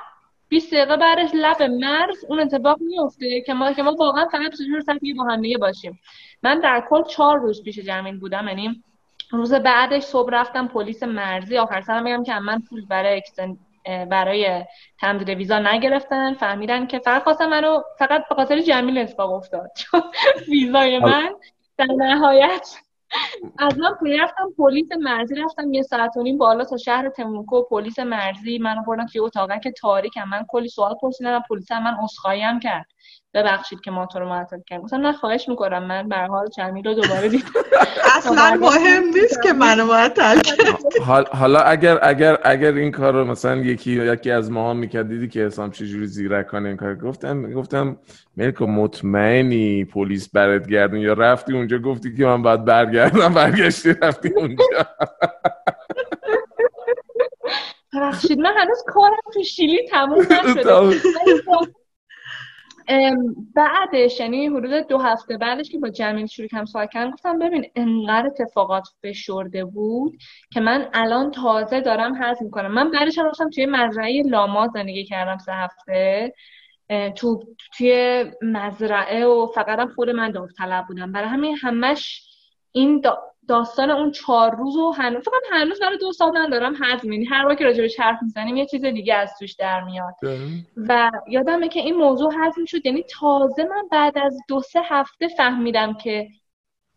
20 دقیقه بعدش لب مرز اون اتفاق میفته که ما که ما واقعا فقط 24 ساعت دیگه با هم باشیم. من در کل چهار روز پیش جمیل بودم یعنی روز بعدش صبح رفتم پلیس مرزی. آخر سرم میگم که من پول برای اکستن برای تمدید ویزا نگرفتن. فهمیدن که فقط خواستم منو فقط به خاطر جمیل اتفاق افتاد. (laughs) ویزای من در نهایت از من پول رفتم پلیس مرزی رفتم یه ساعت و نیم بالا تا شهر تموکو. پلیس مرزی منو بردن توی اتاقک تاریک هم من کلی سوال پرسیدم پلیس من عذرخواهی هم کرد. ببخشید که ما تو رو معطل کردیم گفتم نه خواهش می‌کنم. من به هر حال جمیل رو دوباره دیدم. (laughs) اصلا مهم نیست که منو معطل حالا اگر اگر اگر این کار رو مثلا یکی یکی از ماها می‌کرد دیدی که حسام چجوری زیرکانه این کار گفتم گفتم ملکا مطمئنی پلیس برات گردون؟ یا رفتی اونجا گفتی که من باید برگردم برگشتی رفتی اونجا؟ (laughs) ببخشید من هنوز کارم تو شیلی تموم (laughs) نشده تموم. ولی با- ام، بعدش یعنی حدود دو هفته بعدش که با جمیل شروع کردم صحبت کردم گفتم ببین انقدر اتفاقات فشرده بود که من الان تازه دارم هضم می‌کنم. من بعدش هم رفتم توی مزرعه لاما زندگی کردم سه هفته. تو توی مزرعه و فقط هم خود من داوطلب بودم. برای همین همش این داستان اون چهار روز و هنوز فقط هنوز برای دو سال من دارم هضم یعنی هر وقت که راجبش حرف می‌زنیم یه چیز دیگه از توش در میاد. و یادمه که این موضوع هضم شد یعنی تازه من بعد از دو سه هفته فهمیدم که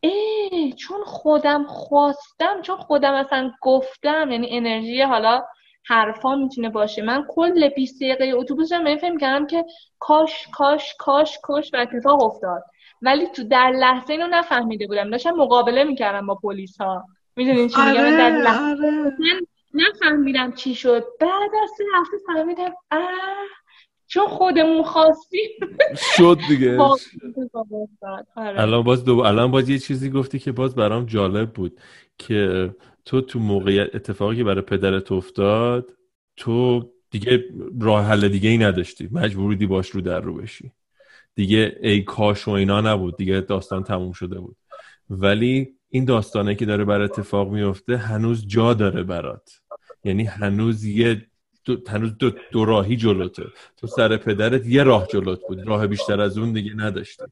ای چون خودم خواستم چون خودم اصلا گفتم یعنی انرژی حالا حرفا می‌تونه باشه. من کل 20 دقیقه اتوبوس رو فهم کردم که کاش کاش کاش کاش و اتفاق افتاد. ولی تو در لحظه اینو نفهمیده بودم. داشتم مقابله می‌کردم با پلیس ها می‌دونین چی میگم؟ آره، در لحظه آره. من نفهمیدم چی شد. بعد از سه هفته فهمیدم اه چون خودمون خواستیم. شد دیگه. (laughs) آره. الان باز دو... الان باز یه چیزی گفتی که باز برام جالب بود که تو تو موقعیت اتفاقی که برای پدرت افتاد تو دیگه راه حل دیگه ای نداشتی. مجبور بودی باش رو در رو بشی. دیگه ای کاش و اینا نبود. دیگه داستان تموم شده بود. ولی این داستانه که داره بر اتفاق میفته هنوز جا داره برات. یعنی هنوز یه دو, هنوز دو, دو راهی جلوته. تو سر پدرت یه راه جلوت بود. راه بیشتر از اون دیگه نداشتی.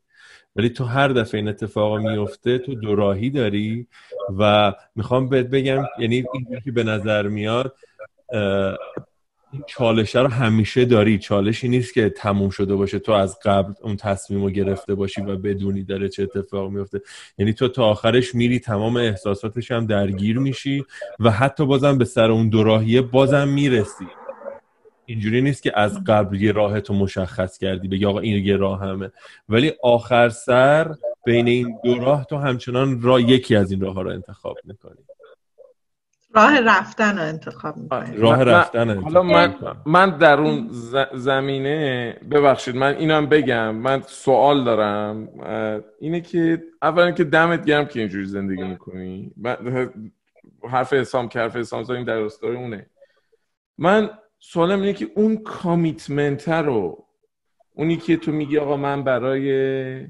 ولی تو هر دفعه این اتفاق میفته تو دو راهی داری و می‌خوام بهت بگم یعنی این که به نظر میاد این چالشه رو همیشه داری. چالشی نیست که تموم شده باشه. تو از قبل اون تصمیم رو گرفته باشی و بدونی داره چه اتفاق میفته. یعنی تو تا آخرش میری تمام احساساتش هم درگیر میشی و حتی بازم به سر اون دو راهیه بازم می‌رسی. اینجوری نیست که از قبل یه راه تو مشخص کردی بگی آقا این یه راه همه. ولی آخر سر بین این دو راه تو همچنان راه یکی از این راه ها رو انتخاب می‌کنی. راه رفتن رو انتخاب می‌کنی راه من- رفتن حالا من. من در اون زمینه ببخشید من اینم بگم من سوال دارم. اینه که اولا که دمت گرم که اینجوری زندگی می‌کنی. من حرف حسام که حرف حسام زدیم در راستای اونه. من سوالم اینه که اون کامیتمنت رو اونی که تو میگی آقا من برای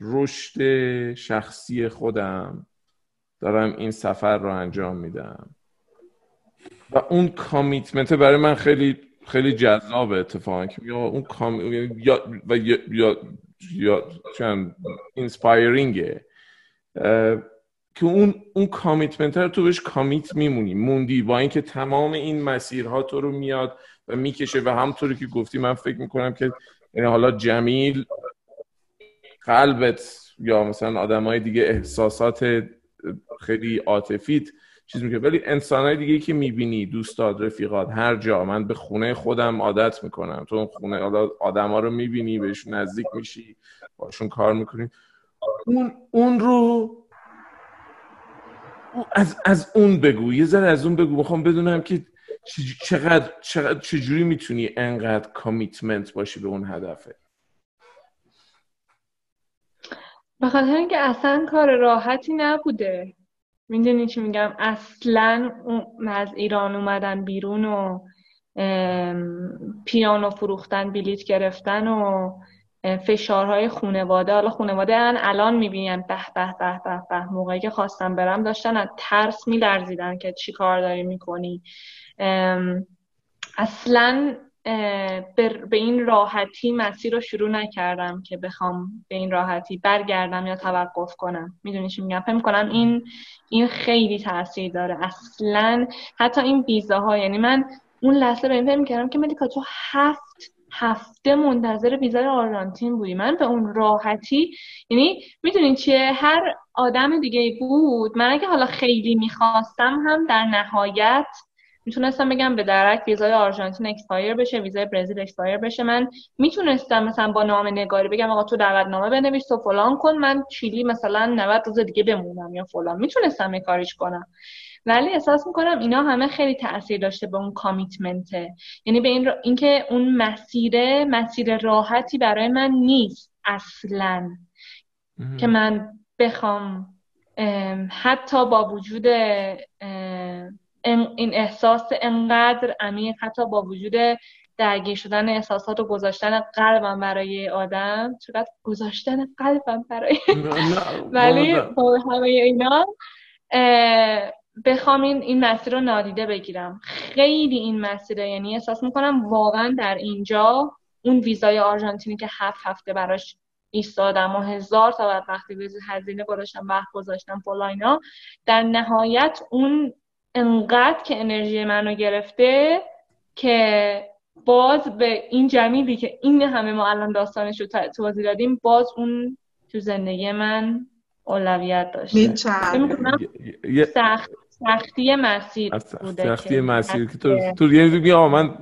رشد شخصی خودم دارم این سفر رو انجام میدم. و اون کامیتمنت برای من خیلی خیلی جذابه اتفاقا. که یا اون کام یا و یا یا یا چند اینسپایرینگه که اون اون کامیتمنت رو تو بهش کامیت میمونی موندی. با اینکه تمام این مسیرها تو رو میاد و می‌کشه و همطوری که گفتی من فکر می‌کنم که یعنی حالا جمیل قلبت یا مثلا آدمای دیگه احساسات خیلی عاطفیت چیز میگه ولی انسانهای دیگه که می‌بینی دوستات رفیقات هر جا من به خونه خودم عادت می‌کنم. تو اون خونه آدما رو می‌بینی بهشون نزدیک میشی باشون کار می‌کنی. اون اون رو از از اون بگو. یه ذره از اون بگو. می‌خوام بدونم که چقدر چقدر چجوری می‌تونی انقدر کامیتمنت باشی به اون هدفه؟ به خاطر اینکه اصلا کار راحتی نبوده. می‌دونی چی میگم؟ اصلا اون- از ایران اومدن بیرون و پیانو فروختن بلیت گرفتن و فشارهای خونواده. حالا خونواده من الان می‌بینن به به به به به. موقعی که خواستم برم داشتن از ترس میلرزیدن که چی کار داری می‌کنی. اصلا به این راحتی مسیر رو شروع نکردم که بخوام به این راحتی برگردم یا توقف کنم. می‌دونی چی میگم؟ فکر می‌کنم این این خیلی تاثیر داره. اصلا حتی این ویزاها یعنی من اون لحظه به این فکر می‌کردم که ملیکا تو هفت هفته منتظر ویزای آرژانتین بودی. من به اون راحتی یعنی می‌دونین چیه؟ هر آدم دیگه بود. من اگه حالا خیلی می‌خواستم هم در نهایت می‌تونستم بگم به درک ویزای آرژانتین expire بشه ویزای برزیل expire بشه. من می‌تونستم مثلا با نامه نگاری بگم آقا تو دعوتنامه بنویس و فلان کن من چیلی مثلا 90 روز دیگه بمونم یا فلان. می‌تونستم یه کاریش کنم. ولی احساس می‌کنم اینا همه خیلی تاثیر داشته به اون کامیتمنته یعنی به این را... اینکه اون مسیر مسیر راحتی برای من نیست اصلا. که من بخوام ام، حتی با وجود این احساس انقدر عمیق حتی با وجود درگیر شدن احساسات و گذاشتن قلبم برای آدم. چقدر گذاشتن قلبم برای (laughs) ولی با همه اینا بخوام این این مسیر رو نادیده بگیرم. خیلی این مسیره یعنی احساس می‌کنم واقعا در اینجا اون ویزای آرژانتینی که هفت هفته براش ایستادم و هزار تا وقتی هزینه گذاشتم وقت گذاشتم فلاینا در نهایت اون انقدر که انرژی منو گرفته که باز به این جمیلی که این همه ما الان داستانش رو توضیح دادیم باز اون تو زندگی من اولویت داشته. سخت سختی مسیر بوده سختی مسیر که تو تو یه من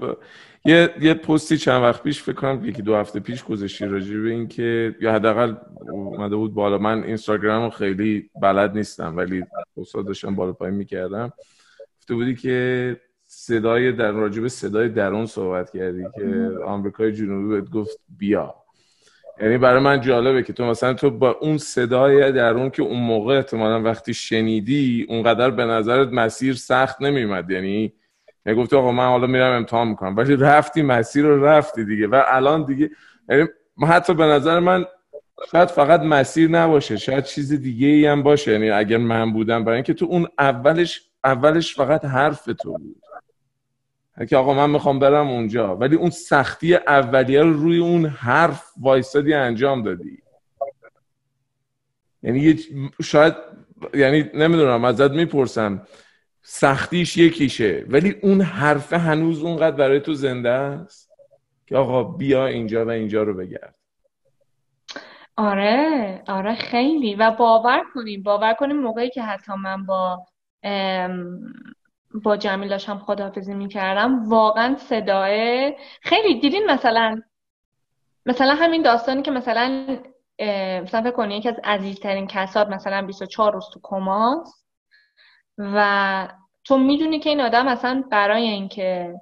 یه یه پستی چند وقت پیش فکر کنم یکی دو هفته پیش گذاشتی راجع به این که یا حداقل اومده بود بالا. من اینستاگرام خیلی بلد نیستم ولی استاد داشتم بالا پایین می‌کردم. گفته بودی که صدای در راجع به صدای درون صحبت کردی که آمریکای جنوبی بهت گفت بیا. یعنی برای من جالبه که تو مثلا تو با اون صدای درون که اون موقع احتمالا وقتی شنیدی اونقدر به نظرت مسیر سخت نمیومد یعنی گفتی آقا من حالا میرم امتحان می‌کنم. ولی رفتی مسیر رو رفتی دیگه. و الان دیگه یعنی حتی به نظر من شاید فقط مسیر نباشه شاید چیز دیگه ای هم باشه. یعنی اگر من بودم برای اینکه تو اون اولش اولش فقط حرف تو بود. که آقا من می‌خوام برم اونجا. ولی اون سختی اولیه رو روی اون حرف وایستادی انجام دادی. یعنی شاید یعنی نمی‌دونم ازت می‌پرسم. سختیش یکیشه. ولی اون حرفه هنوز اونقدر برای تو زنده است که آقا بیا اینجا و اینجا رو بگرد. آره آره خیلی. و باور کنیم باور کنیم موقعی که حتی من با با جمیل داشتم خداحافظی می‌کردم. واقعا صداه خیلی دیدین مثلا مثلا همین داستانی که مثلا مثلا فکر کنی یکی از عزیزترین کسات مثلا 24 روز تو کماست و تو می‌دونی که این آدم اصلا برای اینکه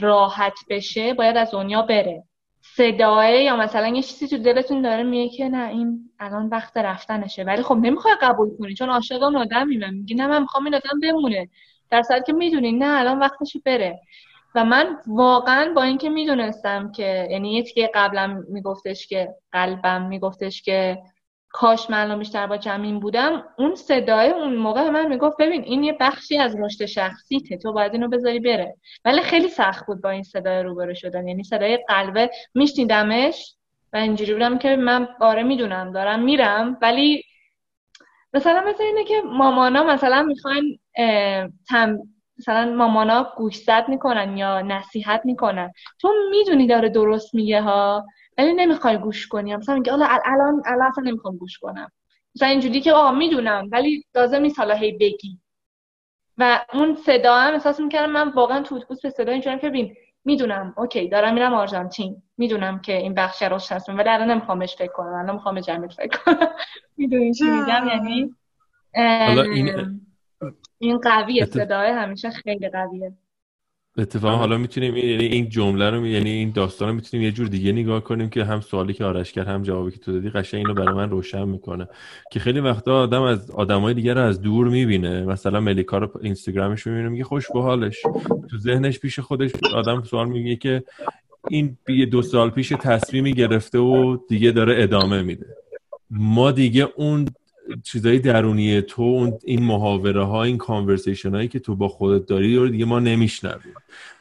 راحت بشه باید از دنیا بره. صداه یا مثلا یه چیزی تو دلتون داره میگه که نه این الان وقت رفتنشه. ولی خب نمی‌خوای قبول کنی چون عاشق اون آدمی من میگی نه من می‌خوام این آدم بمونه. در که می‌دونی نه الان وقتش بره. و من واقعا با اینکه می‌دونستم که یعنی یه که قبلا میگفتش که قلبم میگفتش که کاش من الان بیشتر با جمین بودم اون صدای اون موقع من می‌گفت ببین این یه بخشی از رشد شخصیته تو باید اینو بذاری بره. ولی خیلی سخت بود با این صدای روبرو شدن. یعنی صدای قلبه میشنیدمش؟ و اینجوری بودم که من باره می‌دونم دارم میرم. ولی مثلا مثل اینه که مامانا مثلا می‌خوان تم مثلا مامانا گوشزد می‌کنن یا نصیحت می‌کنن. تو می‌دونی داره درست میگه ها؟ ولی نمی‌خوای گوش کنی. مثلا میگه حالا الان الان اصلا نمی‌خوام گوش کنم. مثلا اینجوری که آقا می‌دونم ولی لازم نیست حالا هی بگی. و اون صدا هم احساس می‌کردم من واقعا تو اتوبوس به صدا اینجوری که ببین می‌دونم اوکی دارم میرم آرژانتین. می‌دونم که این بخش رو هستم ولی الان نمیخوامش فکر کنم. الان می‌خوام جمعیت فکر کنم. (laughs) می‌دونی چی میگم؟ یعنی این این قویه صدای همیشه خیلی قویه. اتفاقا حالا می‌تونیم یعنی این جمله رو یعنی این داستان رو می‌تونیم یه جور دیگه نگاه کنیم که هم سوالی که آرش کرد هم جوابی که تو دادی قشنگ اینو برای من روشن می‌کنه. که خیلی وقتا آدم از آدمای دیگه رو از دور می‌بینه. مثلا ملیکا رو اینستاگرامش می‌بینه میگه خوش به حالش تو ذهنش پیش خودش آدم سوال میگه که این دو سال پیش تصمیمی گرفته و دیگه داره ادامه میده. ما دیگه اون چیزای درونی تو این محاوره ها این کانورسیشن هایی که تو با خودت داری رو دیگه ما نمیشنویم.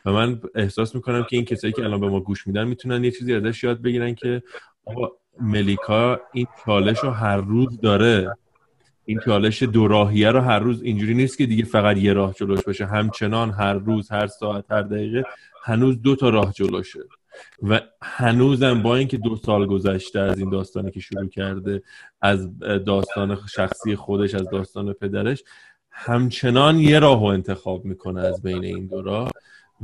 و من احساس می‌کنم که این کسایی که الان به ما گوش میدن می‌تونن یه چیزی ازش یاد بگیرن که ملیکا این چالش رو هر روز داره. این چالش دو راهیه رو هر روز اینجوری نیست که دیگه فقط یه راه جلوش باشه. همچنان هر روز هر ساعت هر دقیقه هنوز دو تا راه جلوشه. و هنوزم با اینکه دو سال گذشته از این داستانی که شروع کرده از داستان شخصی خودش از داستان پدرش همچنان یه راه رو انتخاب می‌کنه از بین این دو راه.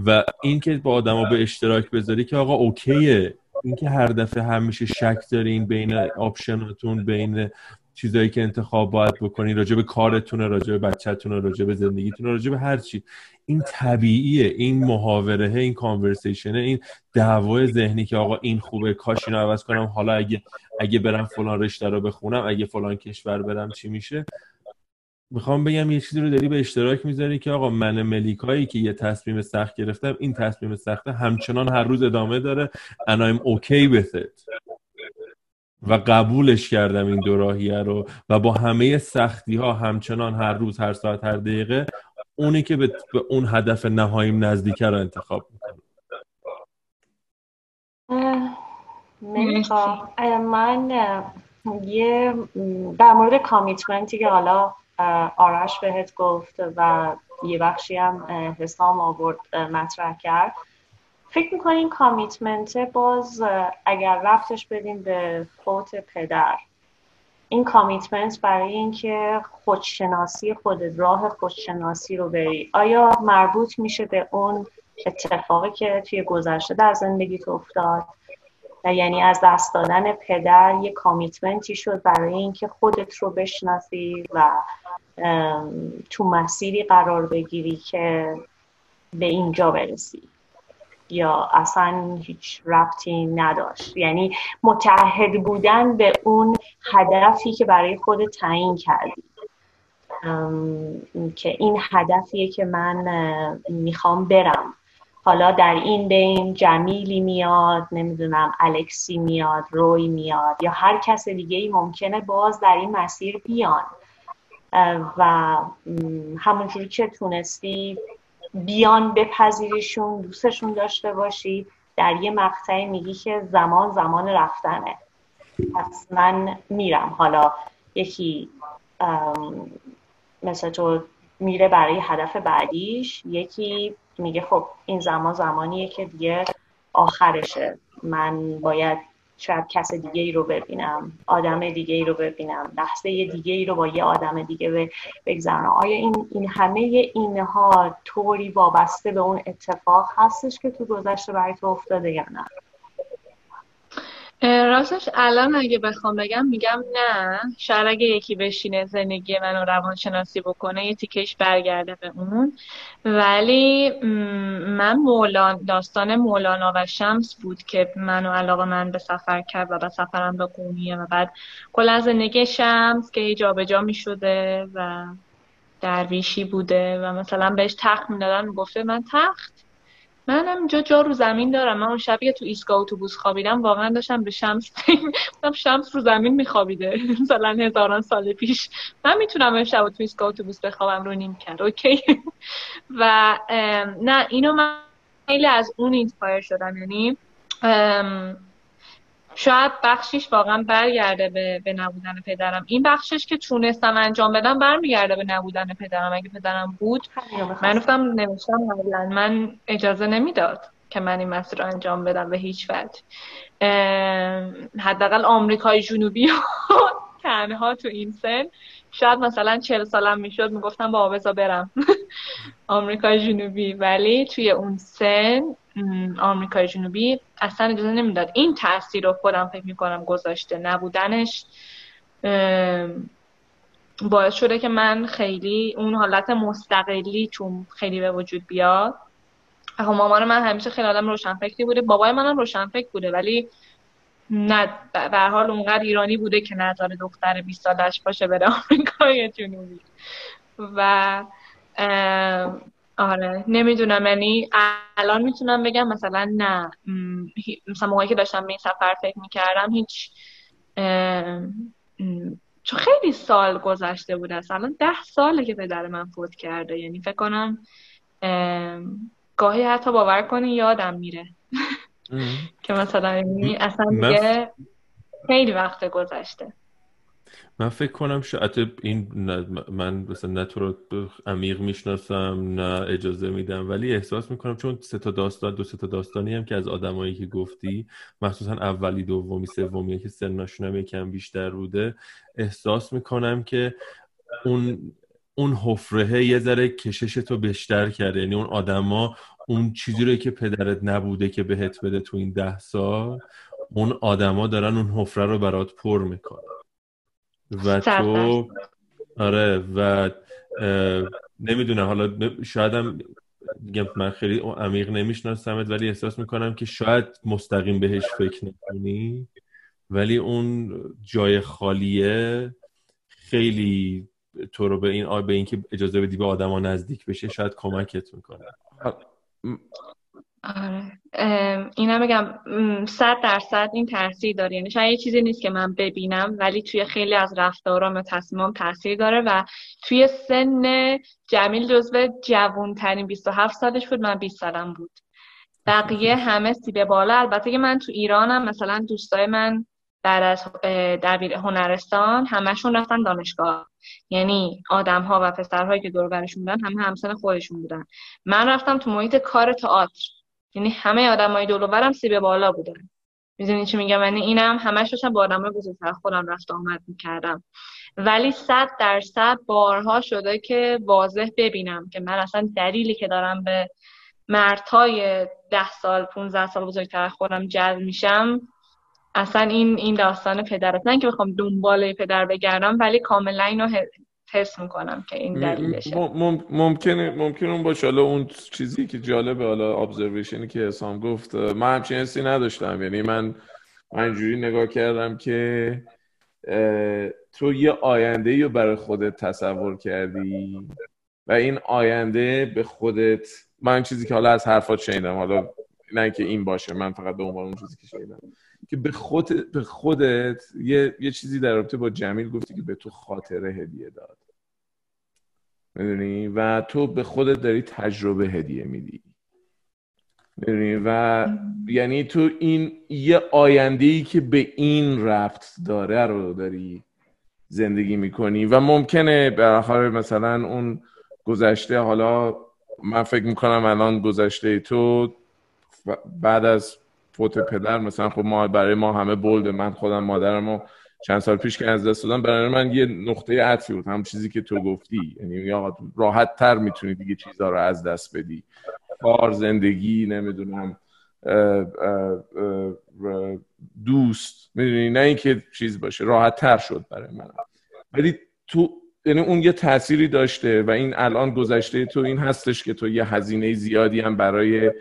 و اینکه با آدما به اشتراک بذاری که آقا اوکیه. اینکه هر دفعه همیشه شک دارین بین آپشناتون بین چیزایی که انتخاب باید بکنین راجع به کارتونه راجع به بچهتونه راجع به زندگیتونه راجع به هر چی. این طبیعیه این محاوره این کانورسیشنه این دعوای ذهنی که آقا این خوبه کاش اینو عوض کنم حالا اگه اگه برم فلان رشته رو بخونم اگه فلان کشور برم چی میشه؟ می‌خوام بگم یه چیزی رو داری به اشتراک می‌ذاری که آقا من ملیکایی که یه تصمیم سخت گرفتم این تصمیم سخته همچنان هر روز ادامه داره and I'm okay with it. و قبولش کردم این دو راهیه رو و با همه سختی ها همچنان هر روز هر ساعت هر دقیقه اونی که به, اون هدف نهاییم نزدیکه رو انتخاب می‌کنه ملیکا من یه در مورد کامیتمنتی که حالا آرش بهت گفت و یه بخشی هم حسام آورد مطرح کرد. فکر می‌کنین کامیتمنت باز اگر رفتش بدیم به فوت پدر. این کامیتمنت برای اینکه خودشناسی خود راه خودشناسی رو بری. آیا مربوط میشه به اون اتفاقی که توی گذشته در تو افتاد؟ یعنی از دست دادن پدر یه کامیتمنتی شد برای اینکه خودت رو بشناسی و تو مسیری قرار بگیری که به اینجا برسی. یا اصلا هیچ ربطی نداشت. یعنی متعهد بودن به اون هدفی که برای خود تعیین کردی. که این هدفیه که من می‌خوام برم. حالا در این بین جمیلی میاد نمی‌دونم الکسی میاد روی میاد یا هر کس دیگه ای ممکنه باز در این مسیر بیان. و همونجوری که تونستی بیان بپذیریشون دوستشون داشته باشی. در یه مقطعی میگی که زمان زمان رفتنه. پس من میرم. حالا یکی مثل تو میره برای هدف بعدیش یکی میگه خب این زمان زمانیه که دیگه آخرشه. من باید شاید کس دیگه ای رو ببینم آدم دیگه ای رو ببینم لحظه دیگه ای رو با یه آدم دیگه بگذرنم آیا این, این همه اینها طوری وابسته به اون اتفاق هستش که تو گذشته برای تو افتاده یا نه؟ راستش الان اگه بخوام بگم میگم نه. شاید اگه یکی بشینه زندگی منو روانشناسی بکنه یه تیکش برگرده به اون. ولی من مولان داستان مولانا و شمس بود که منو علاقه من به سفر کرد و به سفرم به قومیه و بعد کل زندگی شمس که جابجا می شده و درویشی بوده و مثلا بهش تخت می‌دادن گفته من تخت. من اینجا جا رو زمین دارم. من اون شبی که تو ایستگاه اتوبوس خوابیدم واقعا داشتم به شمس (laughs) گفتم شمس رو زمین میخوابیده. (laughs) مثلا هزاران سال پیش. من می‌تونم امشب تو ایستگاه اتوبوس بخوابم رو نیمکت. okay. (laughs) و نه اینو من خیلی از اون inspire شدم. یعنی شاید بخشیش واقعا برگرده به, به نبودن پدرم. این بخشش که تونستم انجام بدم برمیگرده به نبودن پدرم. اگه پدرم بود من گفتم نوشتم من اجازه نمی‌داد که من این مسیر رو انجام بدم به هیچ وجه. حداقل آمریکای جنوبی (laughs) تنها تو این سن. شاید مثلا چل سالم می‌شد می‌گفتم با بزا برم. (laughs) آمریکای جنوبی. ولی توی اون سن آمریکای جنوبی اصلا اجازه نمی‌داد. این تاثیر رو خودم فکر می‌کنم گذاشته نبودنش. باعث شده که من خیلی اون حالت مستقلی چون خیلی به وجود بیاد. خب مامان من همیشه خیلی آدم روشنفکری بوده. بابای منم روشنفکر بوده. ولی نه به حال اونقدر ایرانی بوده که نظر دختر 20 سالش باشه بره آمریکای جنوبی. و آره نمی‌دونم یعنی الان می‌تونم بگم مثلا نه. مثلا موقعی که داشتم به این سفر فکر می‌کردم هیچ چون خیلی سال گذشته بود الان ده ساله که پدر من فوت کرده. یعنی فکر کنم گاهی حتی باور کنی یادم میره. که مثلا یعنی اصلا دیگه خیلی وقت گذشته. من فکر کنم شاید این من مثلا نه تو رو عمیق می‌شناسم نه اجازه میدم ولی احساس می‌کنم چون سه تا داستان دو سه تا داستانی هم که از آدمایی که گفتی مخصوصا اولی دومی سومی که سنشون هم یکم بیشتر بوده احساس می‌کنم که اون اون حفره یه ذره کشش تو بیشتر کرده. یعنی اون آدما اون چیزی رو که پدرت نبوده که بهت بده تو این ده سال اون آدما دارن اون حفره رو برات پر می‌کنن. و تو آره و نمی‌دونم حالا شایدم میگم من خیلی عمیق نمیشناسمت ولی احساس می‌کنم که شاید مستقیم بهش فکر نکنی. ولی اون جای خالیه خیلی تو رو به این به اینکه اجازه بدی به آدما نزدیک بشه شاید کمکت می‌کنه. آره. اینم بگم صد درصد این تاثیر داره. یعنی شاید یه چیزی نیست که من ببینم ولی توی خیلی از رفتارام و تصمیمام تاثیر داره و توی سن جمیل جزو جوان ترین 27 سالش بود. من 20 سالم بود. بقیه (laughs) همه سیب بالا. البته که من تو ایرانم مثلا دوستای من بعد از دبیر هنرستان همشون رفتن دانشگاه. یعنی آدم ها و پسرهایی که دور برشون بودن همه همسن خودشون بودن. من رفتم تو محیط کار تئاتر. یعنی همه آدمای دور سیب بالا بودن. می‌دونی چی میگم؟ یعنی اینم همش داشتم با آدمای بزرگتر خودم رفت آمد می‌کردم. ولی صد درصد بارها شده که واضح ببینم که من اصلا دلیلی که دارم به مردهای ده سال 15 سال بزرگتر خودم جذب میشم اصلا این این داستان پدر نه که بخوام دنبال پدر بگردم ولی کاملا اینو حس می‌کنم که این دلیلشه. ممکنه ممکنه اون باشه. حالا اون چیزی که جالبه حالا ابزرویشنی که حسام گفت من همچین حسی نداشتم. یعنی من من جوری نگاه کردم که تو یه آینده رو برای خودت تصور کردی و این آینده به خودت من چیزی که حالا از حرفات شنیدم حالا نه که این باشه من فقط به عنوان اون چیزی که شنیدم. که به, خود به خودت یه, یه چیزی در رابطه با جمیل گفتی که به تو خاطره هدیه داد. می‌دونی؟ و تو به خودت داری تجربه هدیه میدی. می‌دونی؟ و یعنی تو این یه آینده ای که به این رفت داره رو داری زندگی می‌کنی. و ممکنه بالاخره مثلا اون گذشته حالا من فکر می‌کنم الان گذشته تو بعد از فوت پدر مثلا خب ما برای ما همه بولد من خودم مادرم چند سال پیش که از دست دادم برای من یه نقطه عطفی بود. هم چیزی که تو گفتی. یعنی راحت تر می‌تونی دیگه چیزها رو از دست بدی. کار زندگی نمی‌دونم دوست. می‌دونی؟ نه اینکه چیز باشه. راحت تر شد برای من. ولی تو یعنی اون یه تأثیری داشته و این الان گذشته تو این هستش که تو یه هزینه زیادی هم برای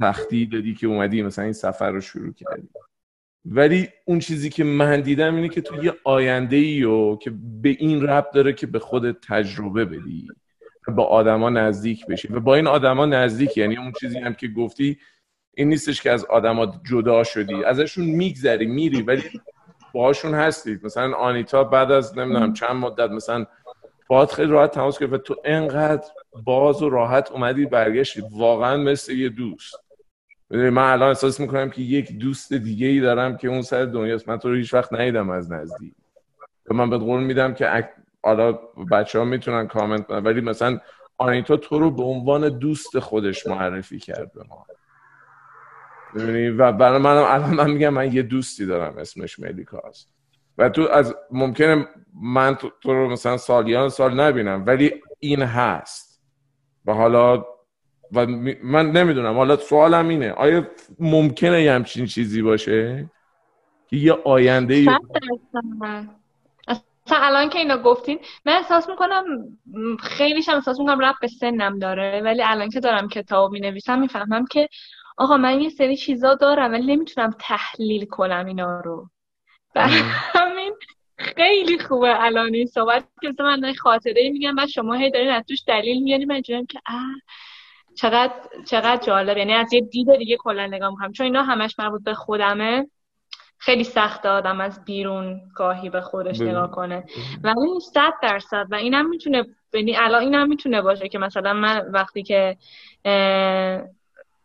تختی دادی که اومدی مثلا این سفر رو شروع کردی. ولی اون چیزی که من دیدم اینه که تو یه آینده ای و که به این رب داره که به خودت تجربه بدی با آدما نزدیک بشی. و با این آدما نزدیک یعنی اون چیزی هم که گفتی این نیستش که از آدما جدا شدی. ازشون میگذری میری ولی باهاشون هستید مثلا آنیتا بعد از نمی‌دونم چند مدت مثلا باید خیلی راحت تماس گرفت تو انقدر باز و راحت اومدی برگشتی. واقعا مثل یه دوست. من الان احساس می‌کنم که یک دوست دیگه ای دارم که اون سر دنیاست. من تو رو هیچ وقت ندیدم از نزدیک. من به قول میدم که حالا بچه ها می‌تونن کامنت کنن ولی مثلا آنیتا تو رو به عنوان دوست خودش معرفی کرد به ما. و برای من الان من میگم من یه دوستی دارم اسمش ملیکاست و تو از ممکنه من تو, رو مثلا سالیان سال نبینم ولی این هست. و حالا و من نمی‌دونم. حالا سوالم اینه. آیا ممکنه یه همچین چیزی باشه؟ که یه آینده ای اصلا. الان که اینو گفتین من احساس می‌کنم خیلی هم احساس می‌کنم رب به سنم داره ولی الان که دارم کتاب می نویسم می‌فهمم که آقا من یه سری چیزا دارم ولی نمی‌تونم تحلیل کنم اینا رو. همین خیلی خوبه الان این صحبت که من خاطره میگم و شما هی دارین از توش دلیل میاری من که اه چقدر چقدر جالب. یعنی از یه دید دیگه کلا نگاه می‌کنم. چون اینا همش مربوط به خودمه. خیلی سخت آدم از بیرون گاهی به خودش نگاه کنه. ولی صد درصد. و اینم می‌تونه یعنی الان اینم می‌تونه باشه که مثلا من وقتی که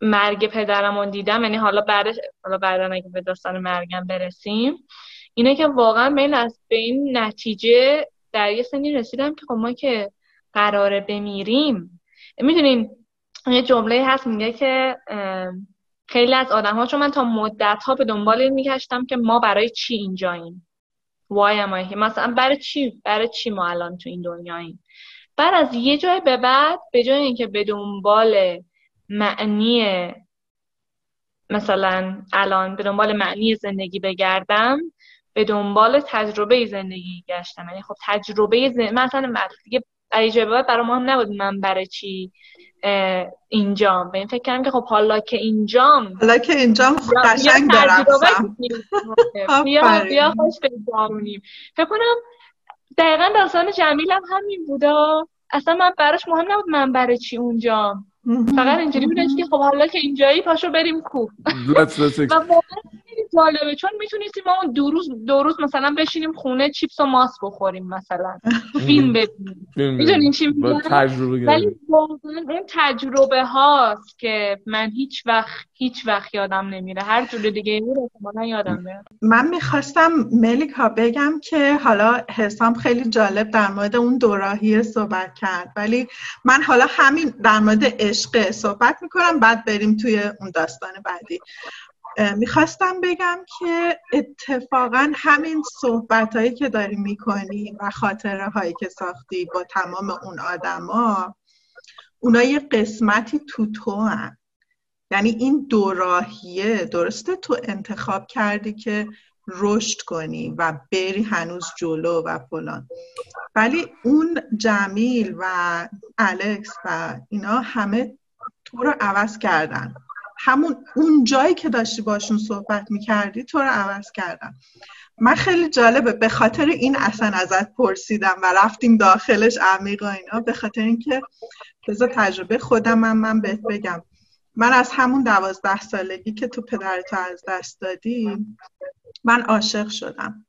مرگ پدرمون دیدم یعنی حالا بعدش حالا بعدا اگه به داستان مرگم برسیم اینه که واقعا من از به این نتیجه در یه سنی رسیدم که خب ما که قراره بمیریم. می‌دونین یه جمله هست میگه که خیلی از آدم ها چون من تا مدت ها به دنبال این میگشتم که ما برای چی اینجاییم. Why am مثلا برای چی برای چی ما الان تو این دنیاییم؟ بعد از یه جای به بعد به جای اینکه به دنبال معنی مثلا الان به دنبال معنی زندگی بگردم به دنبال تجربه زندگی گشتم. یعنی خب تجربه زندگی مثلا دیگه جای بعد برای ما هم نبود من برای چی اینجام به این فکر کردم که خب حالا که اینجام حالا که اینجام قشنگ برفتم بیا بیا (laughs) خوش بگذارونیم فکر کنم دقیقا داستان جمیل هم همین بودا. اصلا من براش مهم نبود من برای چی اونجام. فقط اینجوری بودش که خب حالا که اینجایی پاشو بریم کو. (laughs) و جالبه. چون می‌تونستیم ما اون دو روز دو روز مثلا بشینیم خونه چیپس و ماس بخوریم مثلا. (laughs) فیلم ببینیم. می‌دونین چی تجربه ولی اون تجربه هاست که من هیچ وقت هیچ وقت یادم نمیره. هر جور دیگه میره یادم میره من می‌خواستم ملیکا بگم که حالا حسام خیلی جالب در مورد اون دوراهی صحبت کرد. ولی من حالا همین در مورد عشق صحبت می‌کنم بعد بریم توی اون داستان بعدی. می‌خواستم بگم که اتفاقا همین صحبت هایی که داری می‌کنی و خاطره هایی که ساختی با تمام اون آدما اونا یه قسمتی تو تو هن. یعنی این دوراهیه درسته تو انتخاب کردی که رشد کنی و بری هنوز جلو و فلان ولی اون جمیل و الکس و اینا همه تو رو عوض کردن همون اون جایی که داشتی باشون صحبت می‌کردی تو رو عوض کردن من خیلی جالبه به خاطر این اصلا ازت پرسیدم و رفتیم داخلش عمیق و اینا. به خاطر اینکه بذار تجربه خودم هم من بهت بگم. من از همون دوازده سالگی که تو پدرتو از دست دادی من عاشق شدم.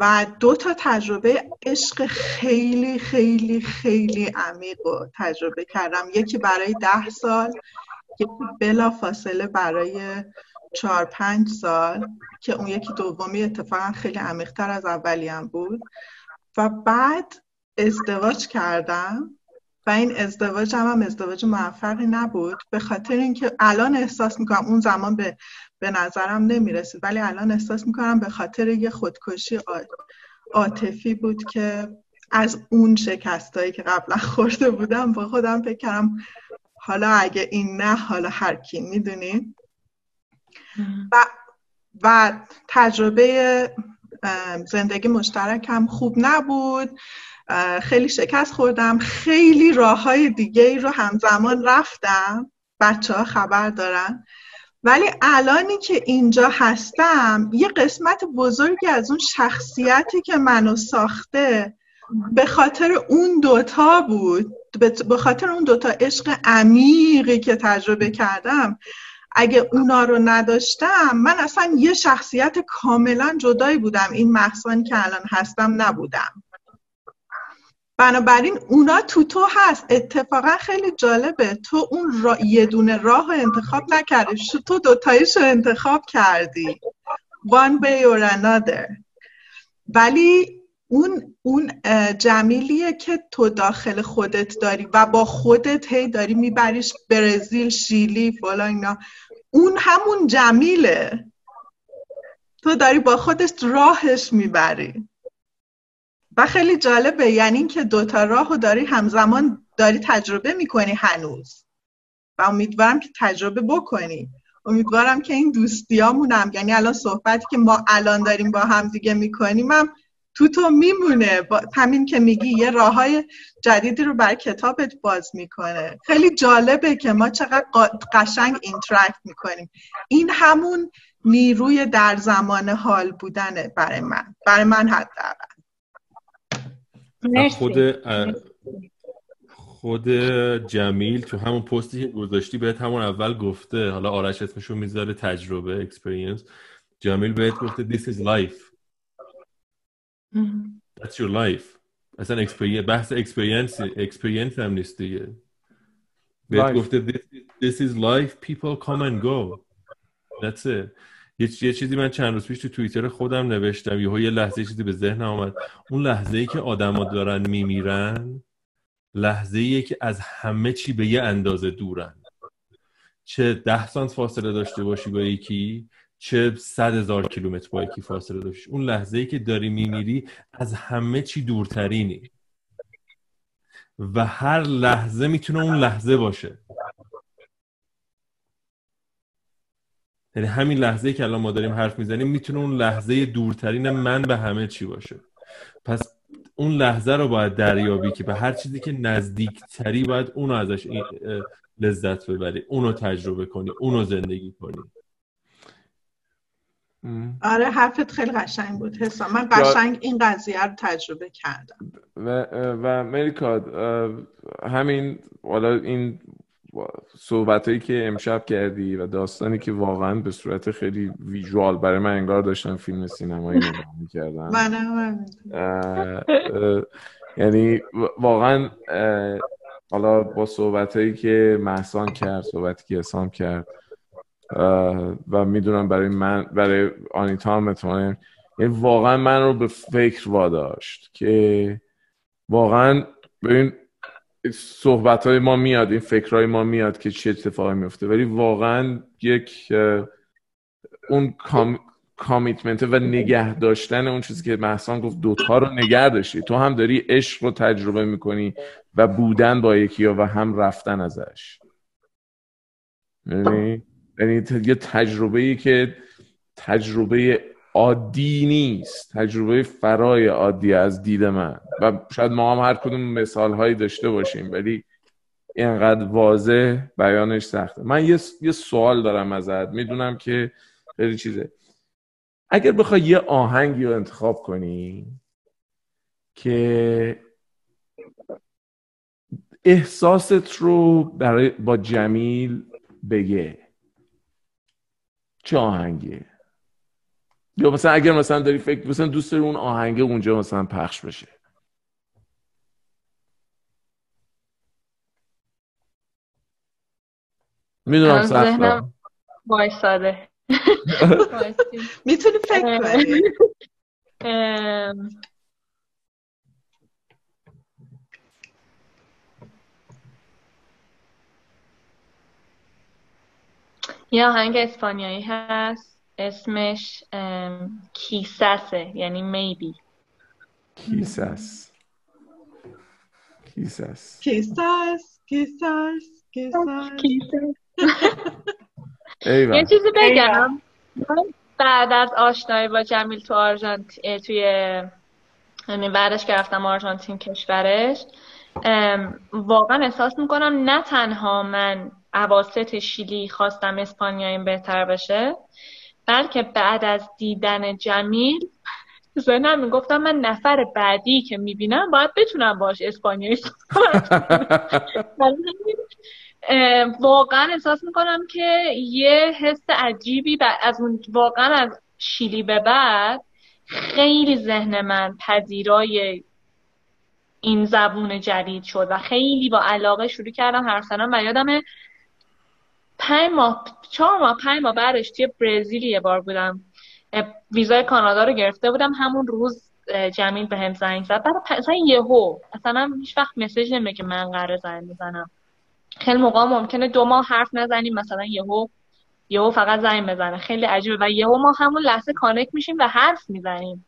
و دو تا تجربه عشق خیلی خیلی خیلی عمیق رو تجربه کردم. یکی برای ده سال یکی بلا فاصله برای چهار پنج سال که اون یکی دومی اتفاقا خیلی عمیقتر از اولیم بود. و بعد ازدواج کردم. و این ازدواج هم, هم ازدواج موفقی نبود. به خاطر اینکه الان احساس می‌کنم اون زمان به, به نظرم نمی‌رسید. ولی الان احساس می‌کنم به خاطر یه خودکشی عاطفی بود که از اون شکستایی که قبلا خورده بودم با خودم فکر کردم حالا اگه این نه حالا هر کی می‌دونی؟ و, و تجربه زندگی مشترک هم خوب نبود. خیلی شکست خوردم. خیلی راه های دیگه ای رو همزمان رفتم. بچه ها خبر دارن. ولی الانی که اینجا هستم یه قسمت بزرگی از اون شخصیتی که منو ساخته به خاطر اون دوتا بود. به خاطر اون دوتا عشق عمیقی که تجربه کردم اگه اونا رو نداشتم من اصلا یه شخصیت کاملا جدایی بودم. این محسانی که الان هستم نبودم. بنابراین اونا تو تو هست. اتفاقا خیلی جالبه. تو اون را... یه دونه راه رو انتخاب نکردی. تو دوتاییش رو انتخاب کردی. One way or another. ولی اون اون جمیلیه که تو داخل خودت داری و با خودت هی داری میبریش برزیل شیلی فلان اینا. اون همون جمیله. تو داری با خودت راهش می‌بری. و خیلی جالبه یعنی اینکه دوتا راه رو داری همزمان داری تجربه می‌کنی هنوز. و امیدوارم که تجربه بکنی. امیدوارم که این دوستیامونم یعنی الان صحبتی که ما الان داریم با هم دیگه می‌کنیم هم تو تو میمونه. با همین که میگی یه راه های جدیدی رو برای کتابت باز می‌کنه. خیلی جالبه که ما چقدر قشنگ interact می‌کنیم. این همون نیروی در زمان حال بودنه برای من. برای من حداقل. خود خود جمیل تو همون پستی که گذاشتی بهت همون اول گفته. حالا آرش اسمشو می‌ذاره تجربه experience جمیل بهت گفته this is life. That's your life. اصلا experience بحث experience experience هم نیست دیگه. بهت گفته this, this is life. People come and go. That's it. یه چیزی من چند روز پیش تو توییتر خودم نوشتم. یهو یه لحظه چیزی به ذهنم آمد. اون لحظه ای که آدما دارن میمیرن لحظه ای که از همه چی به یه اندازه دورن. چه ده سانت فاصله داشته باشی با یکی چه صد هزار کیلومتر با یکی فاصله داشتی. اون لحظه ای که داری میمیری از همه چی دورترینی. و هر لحظه می‌تونه اون لحظه باشه. یعنی همین لحظه که الان ما داریم حرف می‌زنیم می‌تونه اون لحظه دورترین من به همه چی باشه. پس اون لحظه رو باید دریابی که به هر چیزی که نزدیکتری باید اونو ازش لذت ببری اونو تجربه کنی اونو زندگی کنی. آره حرفت خیلی قشنگ بود حسام. من قشنگ این قضیه رو تجربه کردم. و, و مریکا همین حالا این صحبت هایی که امشب کردی و داستانی که واقعا به صورت خیلی ویژوال برای من انگار داشتم فیلم سینمایی نگاه می‌کردم (laughs) یعنی واقعا حالا با صحبت هایی که محسان کرد صحبتی که اسام کرد و می‌دونم برای من برای آنیتا هم یعنی واقعا من رو به فکر واداشت که واقعا ببین صحبت های ما میاد این فکرهای ما میاد که چه اتفاقی میفته ولی واقعا یک اون کام... کامیتمنت و نگه داشتن اون چیزی که محسان گفت دوتا رو نگه داشتی. تو هم داری عشق رو تجربه می‌کنی و بودن با یکی و هم رفتن ازش. یعنی یعنی یه تجربه ای که تجربه عادی نیست تجربه فرای عادی از دید من. و شاید ما هم هر کدوم مثال هایی داشته باشیم ولی اینقدر واضح بیانش سخته. من یه, یه سوال دارم ازت. می‌دونم که خیلی چیزه. اگر بخوای یه آهنگی رو انتخاب کنی که احساست رو برای با جمیل بگه. چه آهنگیه یا مثلا اگر مثلا داری فکر مثلا دوست داری اون آهنگ اونجا مثلا پخش بشه. می‌دونم سخت وایساده. (laughs) می‌تونی فکر کنی. یه آهنگ اسپانیایی هست. اسمش Quizás ه یعنی maybe. Quizás Quizás Quizás Quizás Quizás (laughs) یه چیزی بگم. بعد از آشنایی با جمیل تو آرژانتین توی یعنی بعدش که رفتم آرژانتین کشورش واقعا احساس می‌کنم نه تنها من عواست شیلی خواستم اسپانیاییم بهتر بشه. بلکه بعد از دیدن جمیل ذهنم می‌گفتم من نفر بعدی که می‌بینم باید بتونم باش اسپانیایی (laughs) واقعا احساس می‌کنم که یه حس عجیبی از اون واقعا از شیلی به بعد خیلی ذهن من پذیرای این زبون جدید شد و خیلی با علاقه شروع کردم. هر سنم و یادم پنج ماه چهار ماه پنج ماه بعدش توی برزیل یه بار بودم. ویزای کانادا رو گرفته بودم. همون روز جمیل به هم زنگ زد. بعد اصلا یهو اصلا هیچ وقت مسیج نمیگه که من قرار زنگ بزنم. خیلی موقع ممکنه دو ماه حرف نزنیم مثلا یهو یهو فقط زنگ بزنه. خیلی عجیبه. و یهو ما همون لحظه کانک میشیم و حرف می‌زنیم.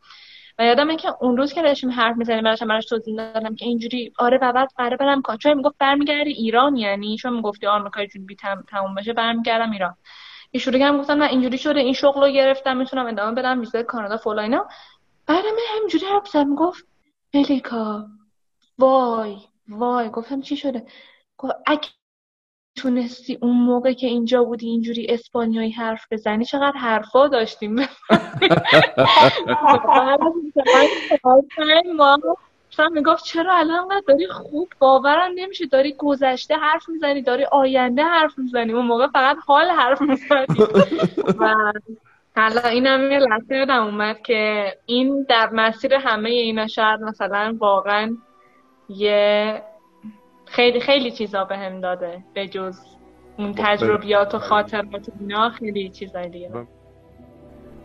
و یادمه که اون روز که داشتیم حرف می‌زنیم براش براش توضیح دادم که اینجوری آره بعد قراره برم کار. چون می‌گفت برمیگردی ایران یعنی؟ چون می‌گفتی آمریکای جنوبی تم... تموم بشه برمیگردم ایران. یه شروع کردم گفتم من اینجوری شده این شغل رو گرفتم می‌تونم ادامه بدم ویزای کانادا فلان اینا. بعد من همینجوری حرف زدم گفت ملیکا وای وای. گفتم چی شده؟ گفت اگه تونستی اون موقع که اینجا بودی اینجوری اسپانیایی حرف بزنی؟ چقدر حرفا داشتیم. مثلا می‌گفت چرا الان داری خوب باورم نمیشه داری گذشته حرف می‌زنی داری آینده حرف می‌زنی. اون موقع فقط حال حرف می‌زنی. و حالا اینم یه لحظه یادم اومد که این در مسیر همه اینا شاید مثلا واقعا یه خیلی خیلی چیزا به هم داده. به جز اون تجربیات و خاطرات اینا خیلی چیزای دیگه.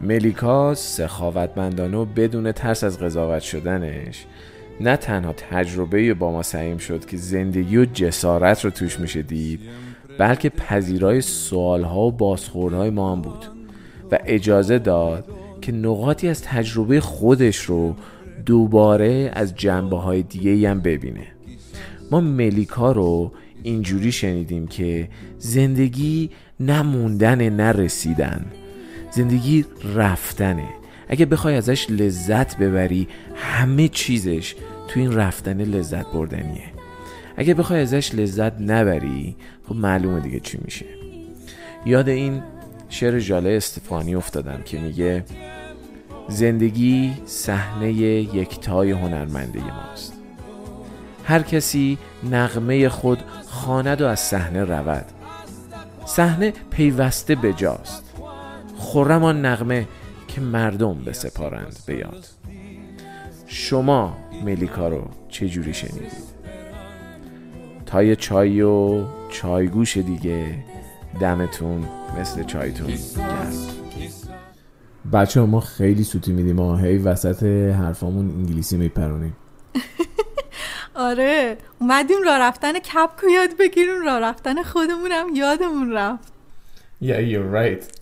ملیکا سخاوتمندانه و بدون ترس از قضاوت شدنش نه تنها تجربه با ما سعیم شد که زندگی و جسارت رو توش میشه دید بلکه پذیرای سوالها و بازخوردهای ما هم بود و اجازه داد که نقاطی از تجربه خودش رو دوباره از جنبه های دیگه هم ببینه. ما ملیکا رو اینجوری شنیدیم که زندگی نموندن نرسیدن زندگی رفتنه. اگه بخوای ازش لذت ببری همه چیزش تو این رفتن لذت بردنیه. اگه بخوای ازش لذت نبری خب معلومه دیگه چی میشه. یاد این شعر جاله استفانی افتادم که میگه زندگی صحنه یکتای هنرمنده ماست هر کسی نغمه خود خواند و از صحنه رود. صحنه پیوسته بجاست. خورم آن نغمه که مردم بسپارند به یاد. شما ملیکا رو چجوری شنیدید؟ تا یه چای و چایگوش دیگه دمتون مثل چایتون گرم. بچه ما خیلی سوتی میدیم. ما هی وسط حرفامون انگلیسی میپرونیم. آره اومدیم راه رفتن کپکو یاد بگیریم راه رفتن خودمونم یادمون رفت Yeah, you're right. (laughs)